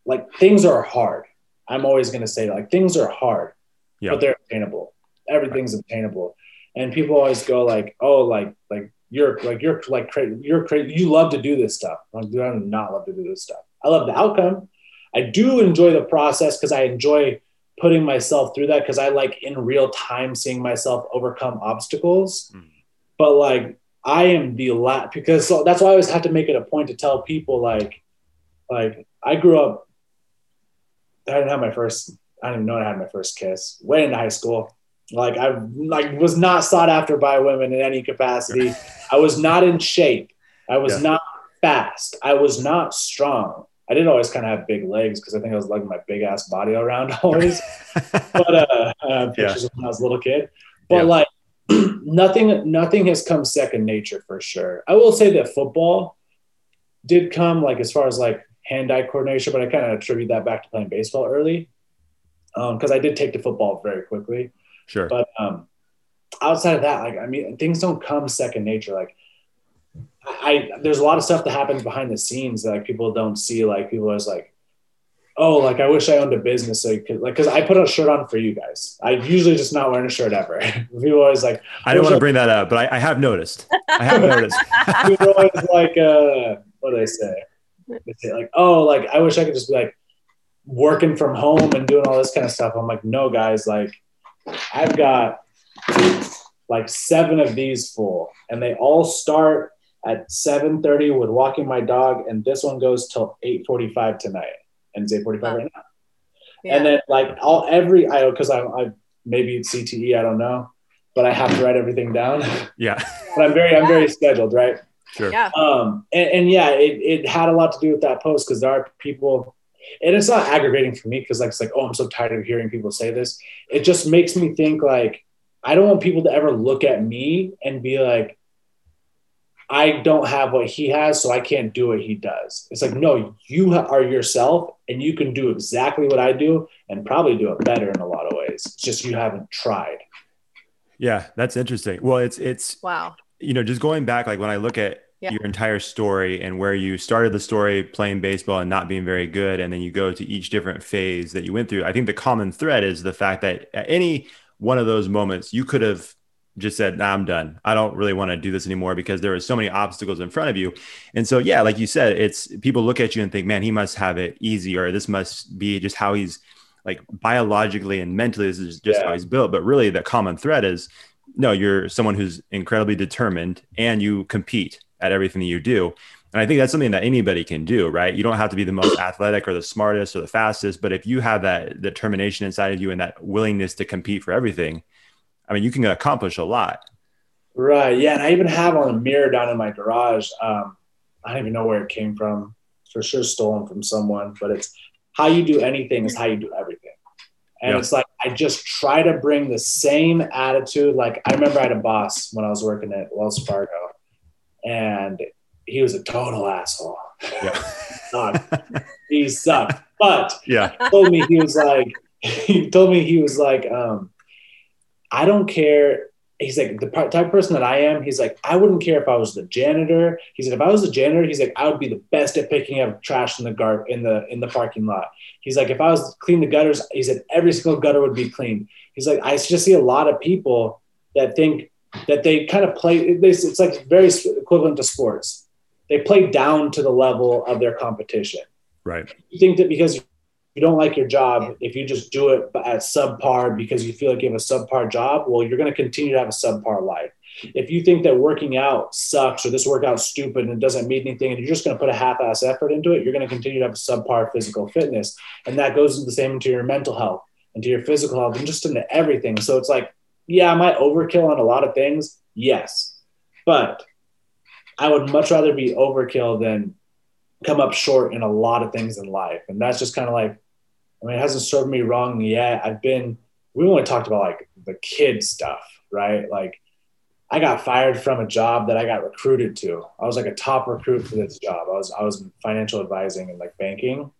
like things are hard i'm always going to say like things are hard Yeah. but they're attainable everything's attainable and people always go like oh like like you're like you're like cra- you're crazy you love to do this stuff like dude, i do not love to do this stuff i love the outcome i do enjoy the process because i enjoy putting myself through that because I like in real time seeing myself overcome obstacles. Mm. But like I am the last because so that's why I always have to make it a point to tell people like like I grew up I didn't have my first I didn't even know I had my first kiss way into high school. Like I like was not sought after by women in any capacity. *laughs* I was not in shape. I was Yeah. not fast. I was not strong. I didn't always kind of have big legs because I think I was lugging my big ass body around *laughs* always. *laughs* but uh, uh, pictures of when I was a little kid. But Yeah. like *clears throat* nothing, nothing has come second nature for sure. I will say that football did come like as far as like hand-eye coordination, but I kind of attribute that back to playing baseball early because I did take to football very quickly. sure. But um, outside of that, like I mean, things don't come second nature. Like I, there's a lot of stuff that happens behind the scenes that like people don't see. Like people are like, oh, like I wish I owned a business so you could like because I put a shirt on for you guys. I usually just not wearing a shirt ever. *laughs* people always like, I don't want to bring that up, but I, I have noticed. I have noticed. *laughs* people always like, uh, what do they say? they say like, oh, like I wish I could just be like working from home and doing all this kind of stuff. I'm like, no, guys, like I've got like seven of these full, and they all start at 7:30 with walking my dog, and this one goes till 8:45 tonight, and it's 8:45 right now. Yeah. And then like all every I because I I maybe it's CTE, I don't know, but I have to write everything down. *laughs* Yeah. but I'm very I'm very scheduled, right? Sure. Yeah. Um, and, and yeah, it, it had a lot to do with that post because there are people, and it's not aggravating for me because like it's like, oh, I'm so tired of hearing people say this. It just makes me think like I don't want people to ever look at me and be like, I don't have what he has, so I can't do what he does. It's like, no, you are yourself and you can do exactly what I do and probably do it better in a lot of ways. It's just you haven't tried. Yeah, that's interesting. Well, it's, it's, wow. You know, just going back, like when I look at yeah. your entire story and where you started the story playing baseball and not being very good, and then you go to each different phase that you went through, I think the common thread is the fact that at any one of those moments, you could have just said, nah, I'm done. I don't really want to do this anymore because there are so many obstacles in front of you. And so, yeah, like you said, it's people look at you and think, man, he must have it easy, or this must be just how he's like biologically and mentally, this is just yeah. how he's built. But really, the common thread is no, you're someone who's incredibly determined and you compete at everything that you do. And I think that's something that anybody can do, right? You don't have to be the most *clears throat* athletic or the smartest or the fastest, but if you have that determination inside of you and that willingness to compete for everything, I mean, you can accomplish a lot. Right. Yeah. And I even have on a mirror down in my garage. Um, I don't even know where it came from. For sure, stolen from someone, but it's how you do anything is how you do everything. And yeah. it's like, I just try to bring the same attitude. Like, I remember I had a boss when I was working at Wells Fargo, and he was a total asshole. Yeah. *laughs* he sucked. But yeah. he told me he was like, *laughs* he told me he was like, um, I don't care. He's like the type of person that I am. He's like, I wouldn't care if I was the janitor. He said, if I was the janitor, he's like, I would be the best at picking up trash in the gar in the in the parking lot. He's like, if I was clean the gutters, he said every single gutter would be clean. He's like, I just see a lot of people that think that they kind of play. This. It's like very equivalent to sports. They play down to the level of their competition. Right. You think that because you don't like your job, if you just do it at subpar because you feel like you have a subpar job, well, you're going to continue to have a subpar life. If you think that working out sucks or this workout's stupid and it doesn't mean anything, and you're just going to put a half-ass effort into it, you're going to continue to have a subpar physical fitness, and that goes into the same into your mental health, into your physical health, and just into everything. So it's like, yeah, I might overkill on a lot of things, yes, but I would much rather be overkill than come up short in a lot of things in life, and that's just kind of like I mean, it hasn't served me wrong yet. I've been, we only talked about like the kid stuff, right? Like, I got fired from a job that I got recruited to. I was like a top recruit for this job. I was I was in financial advising and like banking,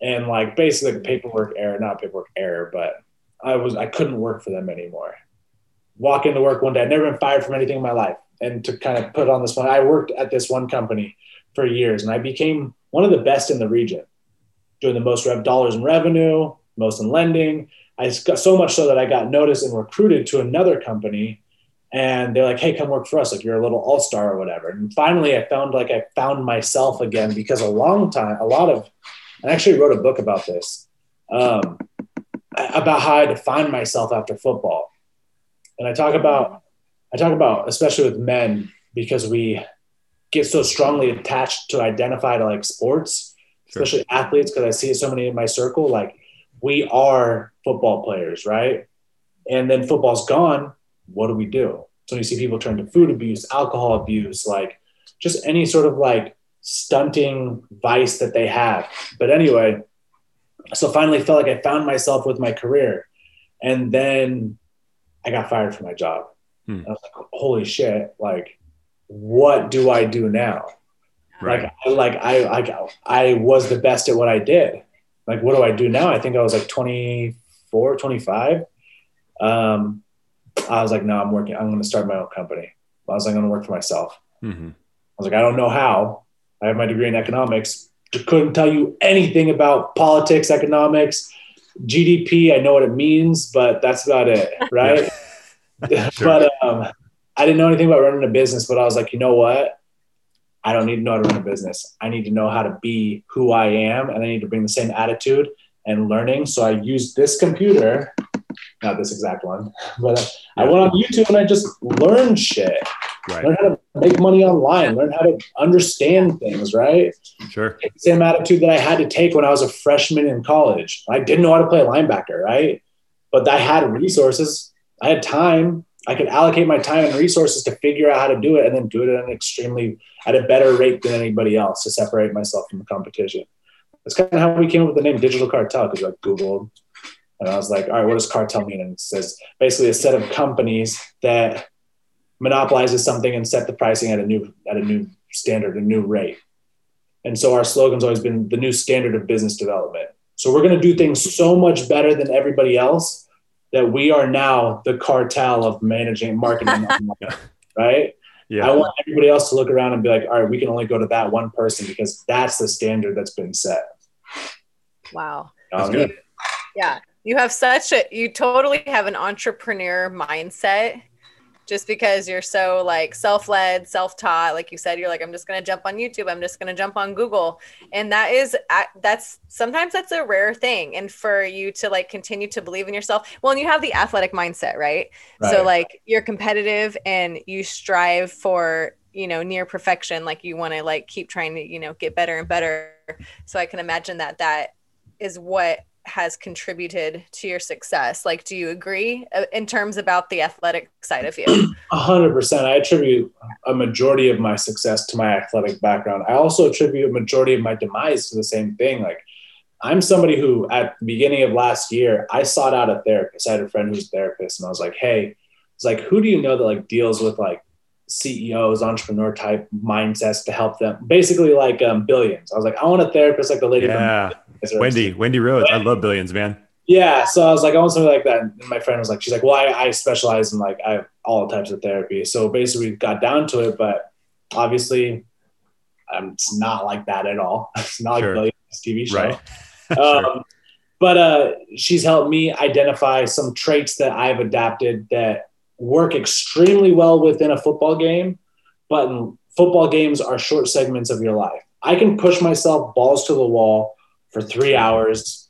and like basically paperwork error, not paperwork error, but I was I couldn't work for them anymore. Walk into work one day. I'd never been fired from anything in my life, and to kind of put on this one, I worked at this one company for years, and I became one of the best in the region doing the most rev dollars in revenue, most in lending. I got so much so that I got noticed and recruited to another company. And they're like, hey, come work for us. Like you're a little all star or whatever. And finally, I found like I found myself again because a long time, a lot of, I actually wrote a book about this, um, about how I define myself after football. And I talk about, I talk about, especially with men, because we get so strongly attached to identify to like sports especially sure. athletes, because I see so many in my circle. Like we are football players, right? And then football's gone. What do we do? So you see people turn to food abuse, alcohol abuse, like just any sort of like stunting vice that they have. But anyway, so finally felt like I found myself with my career. And then I got fired from my job. Hmm. I was like, holy shit, like, what do I do now? Right. Like, like I, like I was the best at what I did. Like, what do I do now? I think I was like 24, 25. Um, I was like, no, I'm working. I'm going to start my own company. I was like, I'm going to work for myself. Mm-hmm. I was like, I don't know how. I have my degree in economics. Couldn't tell you anything about politics, economics, GDP. I know what it means, but that's about it, *laughs* right? *laughs* sure. But um, I didn't know anything about running a business. But I was like, you know what? I don't need to know how to run a business. I need to know how to be who I am, and I need to bring the same attitude and learning. So I use this computer, not this exact one, *laughs* but I went on YouTube and I just learned shit. Right. Learn how to make money online, learn how to understand things, right? Sure. Same attitude that I had to take when I was a freshman in college. I didn't know how to play linebacker, right? But I had resources, I had time. I could allocate my time and resources to figure out how to do it and then do it at an extremely at a better rate than anybody else to separate myself from the competition. That's kind of how we came up with the name Digital Cartel because I Googled and I was like, all right, what does cartel mean? And it says basically a set of companies that monopolizes something and set the pricing at a new at a new standard, a new rate. And so our slogan's always been the new standard of business development. So we're going to do things so much better than everybody else that we are now the cartel of managing marketing, *laughs* right? Yeah. I want everybody else to look around and be like, all right, we can only go to that one person because that's the standard that's been set. Wow. Um, yeah. yeah. You have such a, you totally have an entrepreneur mindset just because you're so like self-led self-taught like you said you're like i'm just going to jump on youtube. I'm just going to jump on google. And that is that's sometimes that's a rare thing. And for you to like continue to believe in yourself well and you have the athletic mindset right, right. so like you're competitive and you strive for you know near perfection. Like you want to like keep trying to you know get better and better. So i can imagine that that is what has contributed to your success? Like do you agree uh, in terms about the athletic side of you? *clears throat* A hundred percent. I attribute a majority of my success to my athletic background. I also attribute a majority of my demise to the same thing. Like i'm somebody who at the beginning of last year i sought out a therapist. I had a friend who's a therapist and i was like hey it's like who do you know that like deals with like CEOs, entrepreneur type mindsets to help them. Basically, like um, billions. I was like, I want a therapist like the lady. Yeah, Wendy, Wendy Rhoades. I love billions, man. Yeah, so I was like, I want something like that. And my friend was like, she's like, well, I, I specialize in like I have all types of therapy. So basically, we got down to it, but obviously, um, it's not like that at all. *laughs* It's not sure. like billions TV show. Right. *laughs* um, but uh, she's helped me identify some traits that I've adapted that work extremely well within a football game, but football games are short segments of your life. I can push myself balls to the wall for three hours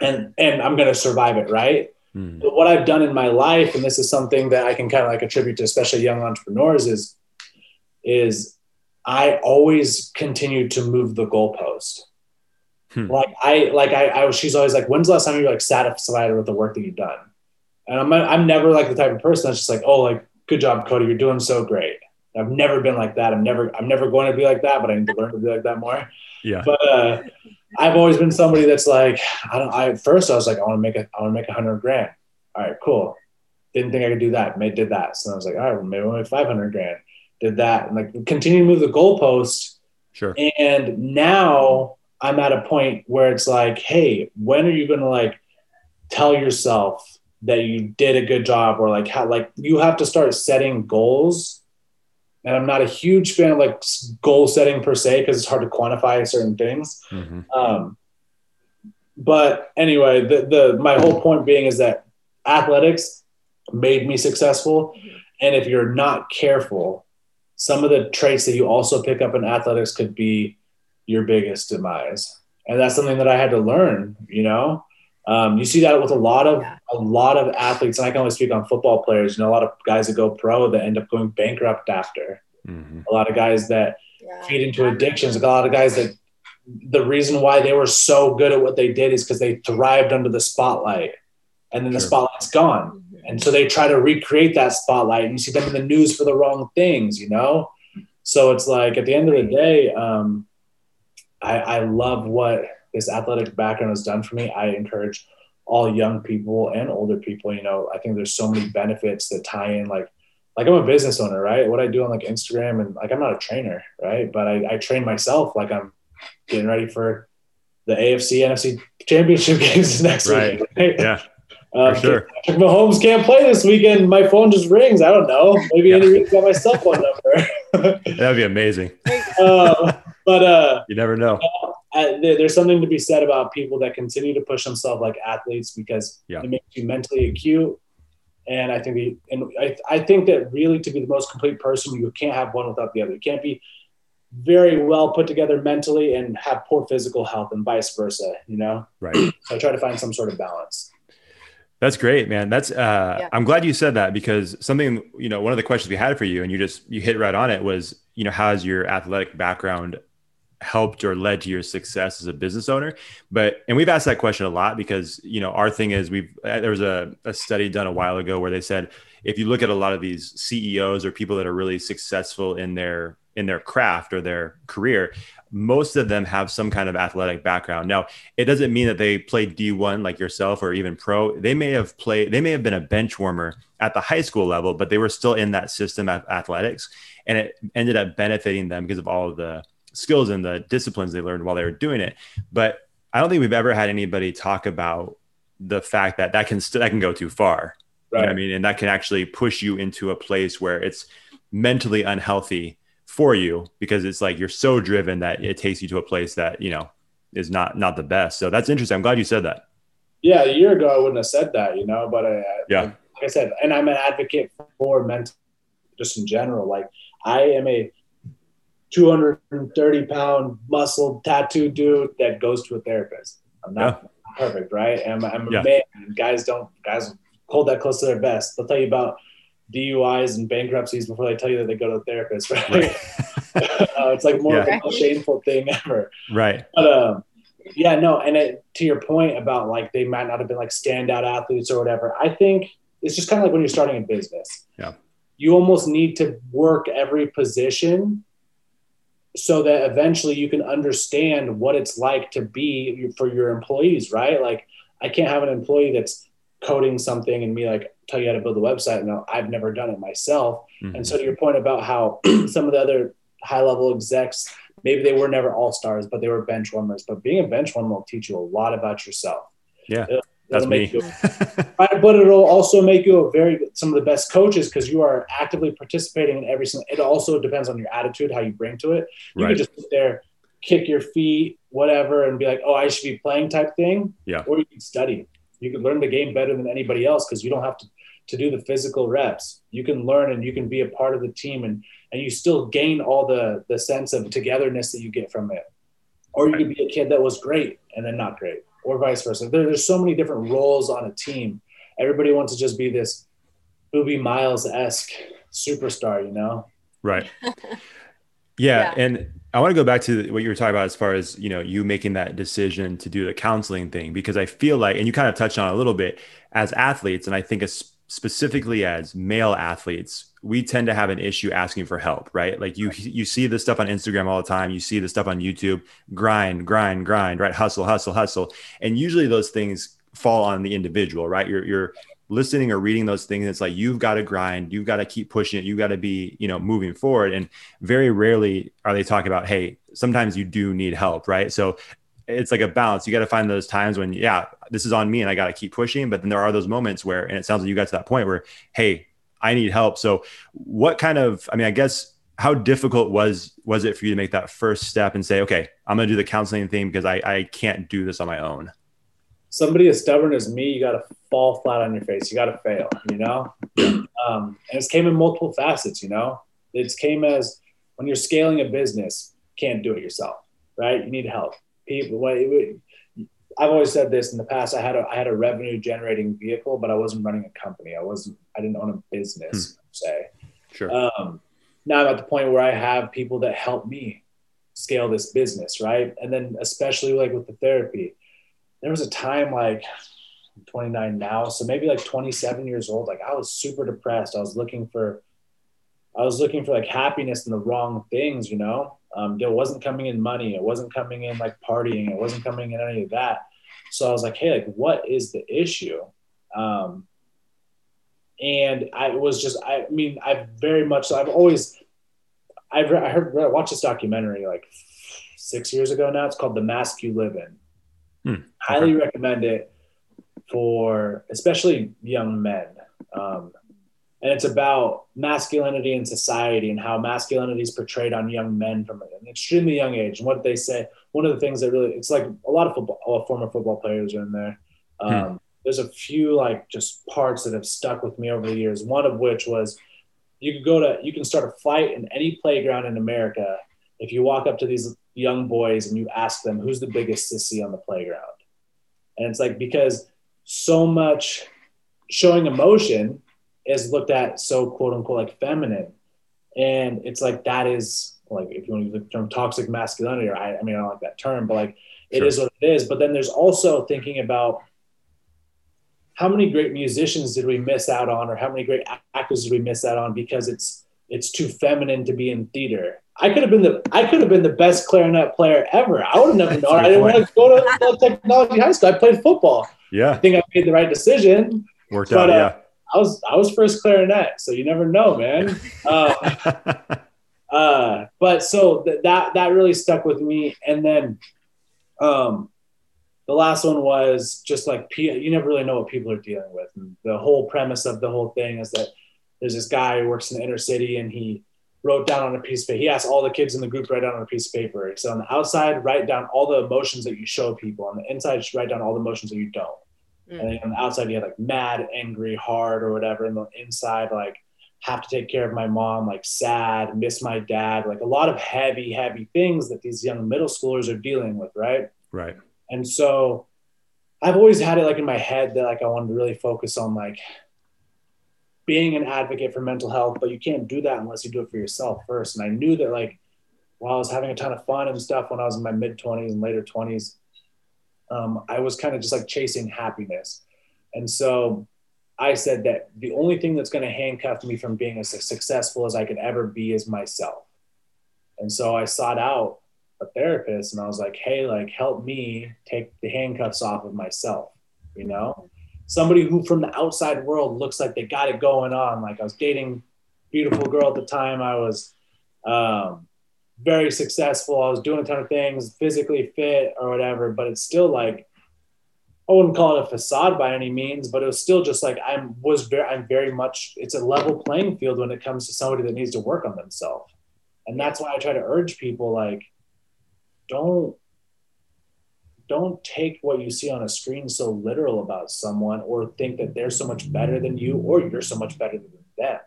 and and I'm gonna survive it, right? Mm. But what I've done in my life, and this is something that I can kind of like attribute to especially young entrepreneurs, is is I always continue to move the goalpost. Hmm. Like I like I, I she's always like, when's the last time you were like satisfied with the work that you've done? And I'm I'm never like the type of person that's just like, oh, like good job, Cody, you're doing so great. I've never been like that. I'm never I'm never going to be like that, but I need to learn to be like that more. Yeah. But uh, I've always been somebody that's like, I don't. I at first I was like, I want to make a I want to make a hundred grand. All right, cool. Didn't think I could do that. Made did that. So I was like, all right, well, maybe I'll make five hundred grand. Did that and like continue to move the goalposts. Sure. And now I'm at a point where it's like, hey, when are you going to like tell yourself that you did a good job or like how like you have to start setting goals. And i'm not a huge fan of like goal setting per se because it's hard to quantify certain things. Mm-hmm. um, but anyway the, the my whole point being is that athletics made me successful. And if you're not careful some of the traits that you also pick up in athletics could be your biggest demise. And that's something that i had to learn you know um, you see that with a lot of a lot of athletes, and I can only speak on football players. You know, a lot of guys that go pro that end up going bankrupt after. Mm-hmm. A lot of guys that yeah. feed into addictions. A lot of guys that the reason why they were so good at what they did is because they thrived under the spotlight, and then sure. the spotlight's gone, mm-hmm. and so they try to recreate that spotlight, and you see them in the news for the wrong things. You know, so it's like at the end of the day, um, I, I love what this athletic background has done for me, I encourage all young people and older people. You know, I think there's so many benefits that tie in. Like, like I'm a business owner, right? What I do on like Instagram and like I'm not a trainer, right? But I, I train myself. Like I'm getting ready for the AFC NFC championship *laughs* games next right. week. Right? Yeah. *laughs* Um, for sure. Mahomes can't play this weekend, my phone just rings. I don't know. Maybe yeah. Andy got my cell phone number. *laughs* That'd be amazing. Uh, but uh, you never know there's something to be said about people that continue to push themselves like athletes because yeah. it makes you mentally acute. And I think the, and I, I think that really to be the most complete person, you can't have one without the other. You can't be very well put together mentally and have poor physical health and vice versa, you know? Right. so I try to find some sort of balance. That's great, man. That's uh yeah. I'm glad you said that because something, you know, one of the questions we had for you and you just you hit right on it was, you know, how has your athletic background helped or led to your success as a business owner? But and we've asked that question a lot because, you know, our thing is we've uh, there was a, a study done a while ago where they said if you look at a lot of these CEOs or people that are really successful in their in their craft or their career, most of them have some kind of athletic background. Now, it doesn't mean that they played D1 like yourself or even pro. They may have played, they may have been a bench warmer at the high school level, but they were still in that system of athletics. And it ended up benefiting them because of all of the skills and the disciplines they learned while they were doing it. But I don't think we've ever had anybody talk about the fact that that can st- that can go too far. Right. You know I mean, and that can actually push you into a place where it's mentally unhealthy for you because it's like you're so driven that it takes you to a place that you know is not not the best. So that's interesting. I'm glad you said that. Yeah, a year ago I wouldn't have said that, you know. But I, yeah, like I said, and I'm an advocate for mental, just in general. Like I am a 230 pound muscle tattoo dude that goes to a therapist. I'm not yeah. perfect, right? I'm, I'm a yeah. man. Guys don't guys hold that close to their best. They'll tell you about DUIs and bankruptcies before they tell you that they go to a therapist, *laughs* right? right. *laughs* uh, it's like more yeah. shameful thing ever. Right. But um, yeah, no, and it, to your point about like they might not have been like standout athletes or whatever, I think it's just kind of like when you're starting a business. Yeah. You almost need to work every position so that eventually you can understand what it's like to be for your employees, right? Like I can't have an employee that's coding something and me like tell you how to build a website. No, I've never done it myself. Mm-hmm. And so to your point about how *clears throat* some of the other high level execs, maybe they were never all stars, but they were bench warmers. But being a bench warmer will teach you a lot about yourself. Yeah. It'll, that's me. You, but it'll also make you a very some of the best coaches because you are actively participating in every single. It also depends on your attitude, how you bring to it. You right. can just sit there, kick your feet, whatever, and be like, "Oh, I should be playing," type thing. Yeah. Or you can study. You can learn the game better than anybody else because you don't have to to do the physical reps. You can learn and you can be a part of the team and and you still gain all the the sense of togetherness that you get from it. Or you could be a kid that was great and then not great, or vice versa. There, there's so many different roles on a team. Everybody wants to just be this Boobie Miles esque superstar, you know? Right. *laughs* Yeah, yeah, and I want to go back to what you were talking about as far as you know you making that decision to do the counseling thing because I feel like, and you kind of touched on a little bit as athletes, and I think as specifically as male athletes, we tend to have an issue asking for help, right? Like you you see this stuff on Instagram all the time, you see the stuff on YouTube, grind, grind, grind, right? Hustle, hustle, hustle. And usually those things fall on the individual, right? You're you're listening or reading those things it's like you've got to grind you've got to keep pushing it you've got to be you know moving forward and very rarely are they talking about hey sometimes you do need help right so it's like a balance. You got to find those times when, yeah, this is on me and I got to keep pushing. But then there are those moments where, and it sounds like you got to that point where, hey, I need help. So, what kind of, I mean, I guess, how difficult was was it for you to make that first step and say, okay, I'm going to do the counseling thing because I, I can't do this on my own? Somebody as stubborn as me, you got to fall flat on your face. You got to fail, you know? um, and it's came in multiple facets, you know? It's came as when you're scaling a business, can't do it yourself, right? You need help people. I've always said this in the past. I had a I had a revenue generating vehicle, but I wasn't running a company. I wasn't. I didn't own a business. Hmm. Say, sure. Um, now I'm at the point where I have people that help me scale this business, right? And then especially like with the therapy, there was a time like I'm 29 now, so maybe like 27 years old. Like I was super depressed. I was looking for, I was looking for like happiness in the wrong things, you know. Um, it wasn't coming in money. It wasn't coming in like partying. It wasn't coming in any of that. So I was like, hey, like, what is the issue? Um, and I was just, I mean, I very much, I've always, I've I heard, I watched this documentary like six years ago now. It's called The Mask You Live In. Hmm. Highly recommend it for especially young men. Um, and it's about masculinity in society and how masculinity is portrayed on young men from an extremely young age. And what they say, one of the things that really, it's like a lot of football, all former football players are in there. Hmm. Um, hmm. There's a few like just parts that have stuck with me over the years. One of which was you could go to, you can start a fight in any playground in America if you walk up to these young boys and you ask them who's the biggest sissy on the playground and it's like because so much showing emotion is looked at so quote unquote like feminine and it's like that is like if you want to use the term toxic masculinity or I, I mean i don't like that term but like it sure. is what it is but then there's also thinking about how many great musicians did we miss out on or how many great actors did we miss out on because it's it's too feminine to be in theater I could have been the I could have been the best clarinet player ever. I would have never *laughs* known. I didn't point. want to go to *laughs* technology high school. I played football. Yeah, I think I made the right decision. Worked but, out. Uh, yeah, I was I was first clarinet, so you never know, man. Uh, *laughs* uh, but so th- that that really stuck with me. And then, um, the last one was just like you never really know what people are dealing with. And the whole premise of the whole thing is that there's this guy who works in the inner city, and he wrote down on a piece of paper. He asked all the kids in the group to write down on a piece of paper. So on the outside, write down all the emotions that you show people. On the inside, just write down all the emotions that you don't. Mm. And on the outside, you had like mad, angry, hard, or whatever. And the inside, like have to take care of my mom, like sad, miss my dad, like a lot of heavy, heavy things that these young middle schoolers are dealing with, right? Right. And so I've always had it like in my head that like I wanted to really focus on like being an advocate for mental health, but you can't do that unless you do it for yourself first. And I knew that like while I was having a ton of fun and stuff when I was in my mid 20s and later 20s, um, I was kind of just like chasing happiness. And so I said that the only thing that's going to handcuff me from being as successful as I could ever be is myself. And so I sought out a therapist and I was like, hey, like, help me take the handcuffs off of myself, you know? somebody who from the outside world looks like they got it going on. Like I was dating beautiful girl at the time. I was um, very successful. I was doing a ton of things, physically fit or whatever, but it's still like, I wouldn't call it a facade by any means, but it was still just like I'm was very I'm very much it's a level playing field when it comes to somebody that needs to work on themselves. And that's why I try to urge people like don't don't take what you see on a screen so literal about someone or think that they're so much better than you or you're so much better than them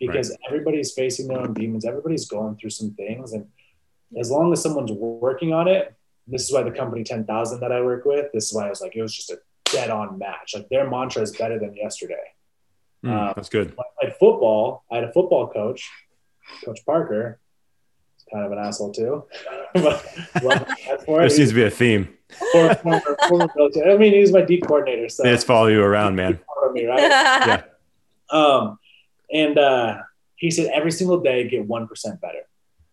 because right. everybody's facing their own demons everybody's going through some things and as long as someone's working on it this is why the company 10000 that i work with this is why i was like it was just a dead on match like their mantra is better than yesterday mm, um, that's good I had football i had a football coach coach parker kind of an asshole too. *laughs* but there seems to be a theme. Former, former, former I mean, he's my D coordinator, so they just follow you around, man. Me, right? yeah. Um, and uh, he said every single day get one percent better.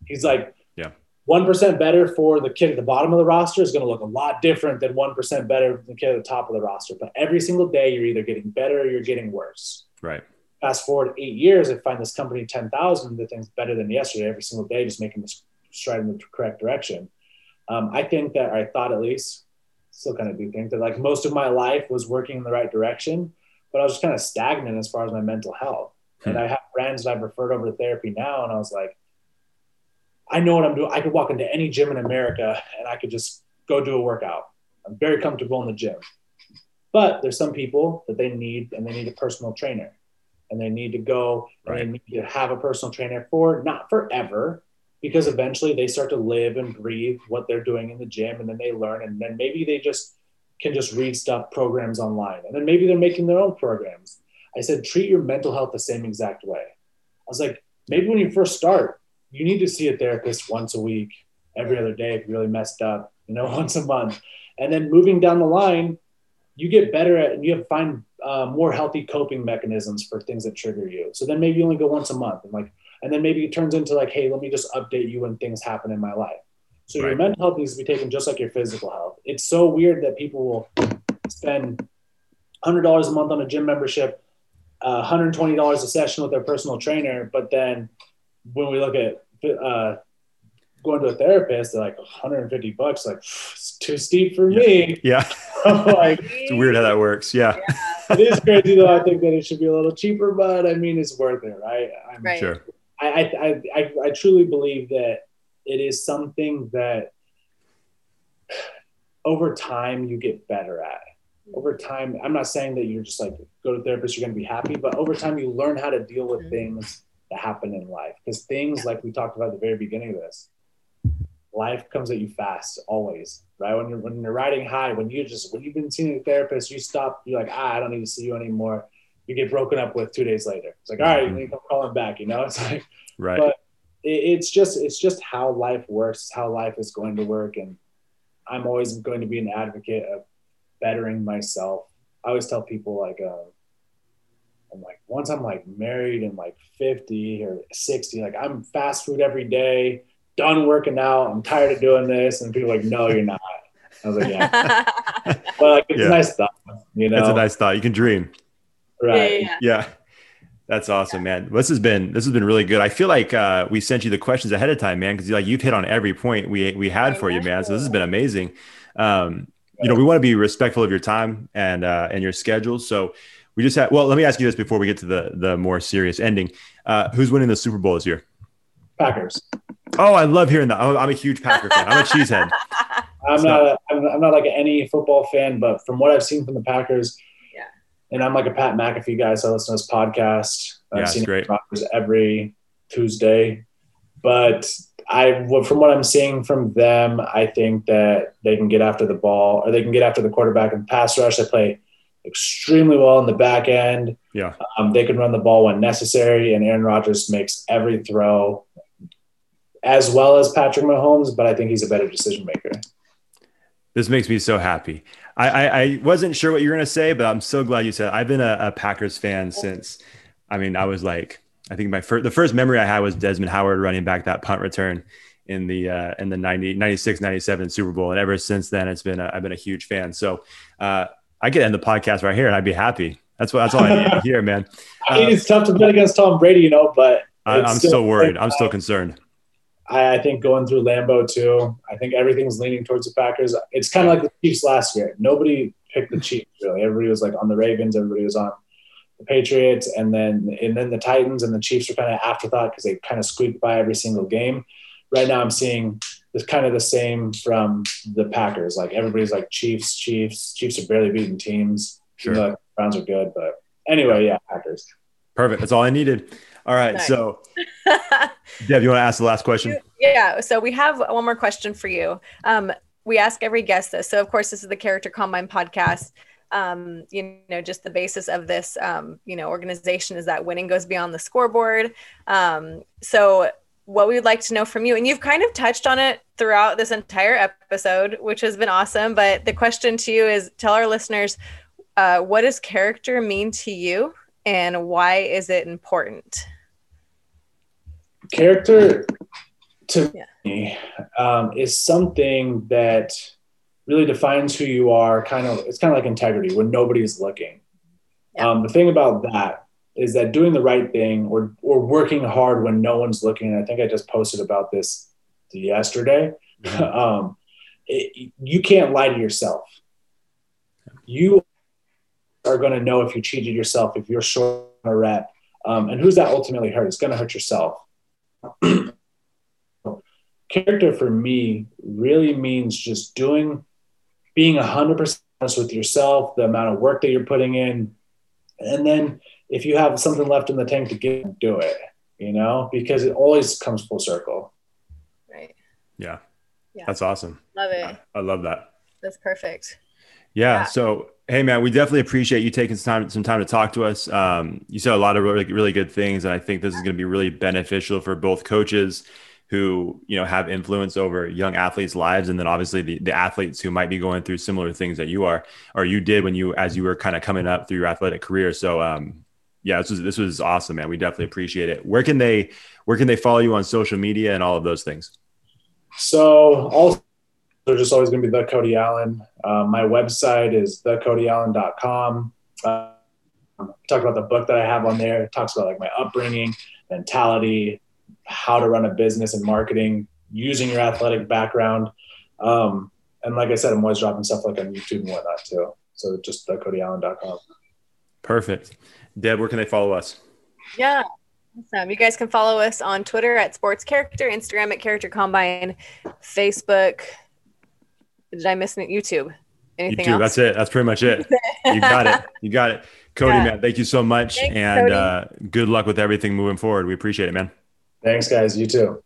He's like, yeah, one percent better for the kid at the bottom of the roster is going to look a lot different than one percent better for the kid at the top of the roster. But every single day, you're either getting better or you're getting worse. Right fast forward eight years, I find this company 10,000, the thing's better than yesterday every single day, just making this stride in the correct direction. Um, I think that, I thought at least, still kind of do think that like most of my life was working in the right direction, but I was just kind of stagnant as far as my mental health. Hmm. And I have friends that I've referred over to therapy now, and I was like, I know what I'm doing. I could walk into any gym in America and I could just go do a workout. I'm very comfortable in the gym. But there's some people that they need and they need a personal trainer and they need to go right. and they need to have a personal trainer for not forever because eventually they start to live and breathe what they're doing in the gym and then they learn and then maybe they just can just read stuff programs online and then maybe they're making their own programs i said treat your mental health the same exact way i was like maybe when you first start you need to see a therapist once a week every other day if you really messed up you know *laughs* once a month and then moving down the line you get better at and you have to find uh, more healthy coping mechanisms for things that trigger you. So then maybe you only go once a month and like, and then maybe it turns into like, hey, let me just update you when things happen in my life. So right. your mental health needs to be taken just like your physical health. It's so weird that people will spend hundred dollars a month on a gym membership, $120 a session with their personal trainer, but then when we look at uh, going to a therapist, they're like 150 bucks, like it's too steep for yeah. me. Yeah. *laughs* like, it's weird how that works. Yeah. yeah. it is crazy though. I think that it should be a little cheaper, but I mean, it's worth it, right? I'm right. sure. I, I, I, I truly believe that it is something that over time you get better at. Over time, I'm not saying that you're just like go to therapist, you're going to be happy, but over time you learn how to deal with mm-hmm. things that happen in life. Because things like we talked about at the very beginning of this, life comes at you fast always, right? When you're when you're riding high, when you just when you've been seeing a therapist, you stop, you're like, ah, I don't need to see you anymore. You get broken up with two days later. It's like, all right, you need to come calling back, you know? *laughs* It's like Right. but it, it's just it's just how life works, how life is going to work. And I'm always going to be an advocate of bettering myself. I always tell people like uh I'm like once I'm like married and like 50 or 60, like I'm fast food every day, done working out. I'm tired of doing this. And people are like, no, you're not. I was like, yeah. *laughs* But like it's Yeah. a nice thought, you know. That's a nice thought. You can dream. right. Yeah, yeah, Yeah. That's awesome, man. This has been this has been really good. I feel like uh, we sent you the questions ahead of time, man, because like you've hit on every point we we had for you, man. So this has been amazing. Um, you know, we want to be respectful of your time and uh, and your schedule. So we just had. Well, let me ask you this before we get to the the more serious ending. Uh, who's winning the Super Bowl this year? Packers. Oh, I love hearing that. I'm I'm a huge Packer fan. I'm a cheesehead. *laughs* I'm So- not a, I'm, I'm not like any football fan, but from what I've seen from the Packers, Yeah. and I'm like a Pat McAfee guy, so I listen to his podcast. Yeah, I've it's seen great. Rodgers every Tuesday, but I from what I'm seeing from them, I think that they can get after the ball or they can get after the quarterback and pass rush. They play extremely well in the back end. Yeah. Um, they can run the ball when necessary, and Aaron Rodgers makes every throw as well as Patrick Mahomes, but I think he's a better decision maker. This makes me so happy. I, I, I wasn't sure what you were going to say, but I'm so glad you said. it. I've been a, a Packers fan since. I mean, I was like, I think my first, the first memory I had was Desmond Howard running back that punt return in the uh, in the 90, 96, 97 Super Bowl, and ever since then, it's been a, I've been a huge fan. So uh, I could end the podcast right here, and I'd be happy. That's what that's all I need to hear, man. *laughs* I mean, it's tough to bet against Tom Brady, you know, but I, I'm still worried. I'm still concerned. I, I think going through Lambeau too, I think everything's leaning towards the Packers. It's kind of like the Chiefs last year. Nobody picked the Chiefs really. Everybody was like on the Ravens. Everybody was on the Patriots, and then and then the Titans and the Chiefs were kind of afterthought because they kind of squeaked by every single game. Right now, I'm seeing this kind of the same from the Packers. Like everybody's like Chiefs, Chiefs, Chiefs are barely beating teams. Sure. Even though the Browns are good, but anyway, yeah, Packers. Perfect. That's all I needed. All right. Nice. So, *laughs* Deb, you want to ask the last question? yeah. So we have one more question for you. Um, we ask every guest this. So of course, this is the Character Combine podcast. Um, you know, just the basis of this, um, you know, organization is that winning goes beyond the scoreboard. Um, so what we would like to know from you, and you've kind of touched on it throughout this entire episode, which has been awesome. But the question to you is, tell our listeners, uh, what does character mean to you, and why is it important? character to Yeah. me um, is something that really defines who you are kind of it's kind of like integrity when nobody's looking. Yeah. um, the thing about that is that doing the right thing or or working hard when no one's looking i think i just posted about this yesterday. *laughs* Um, it, you can't lie to yourself. You are going to know if you cheated yourself if you're short on a rep um, and who's that ultimately hurt? It's going to hurt yourself. *clears throat* Character for me really means just doing being 100% honest with yourself the amount of work that you're putting in and then if you have something left in the tank to give do it you know because it always comes full circle Right. Yeah. Yeah. That's awesome. Love it. I love that. That's perfect. Yeah. Yeah. So, hey, man, we definitely appreciate you taking some time, some time to talk to us. Um, you said a lot of really, really good things, and I think this is going to be really beneficial for both coaches who you know have influence over young athletes' lives, and then obviously the, the athletes who might be going through similar things that you are or you did when you as you were kind of coming up through your athletic career. So, um, yeah, this was this was awesome, man. We definitely appreciate it. Where can they where can they follow you on social media and all of those things? so also they're just always going to be the cody allen uh, my website is thecodyallen.com uh, talk about the book that i have on there it talks about like my upbringing mentality how to run a business and marketing using your athletic background um, and like i said i'm always dropping stuff like on youtube and whatnot too so just thecodyallen.com Perfect. Deb, where can they follow us? Yeah. Awesome. You guys can follow us on Twitter at Sports Character, Instagram at Character Combine, Facebook. Did I miss it? YouTube? Anything YouTube. else? That's it. That's pretty much it. *laughs* You got it. You got it. Cody, Yeah. man, thank you so much. Thanks, and uh, good luck with everything moving forward. We appreciate it, man. Thanks guys. You too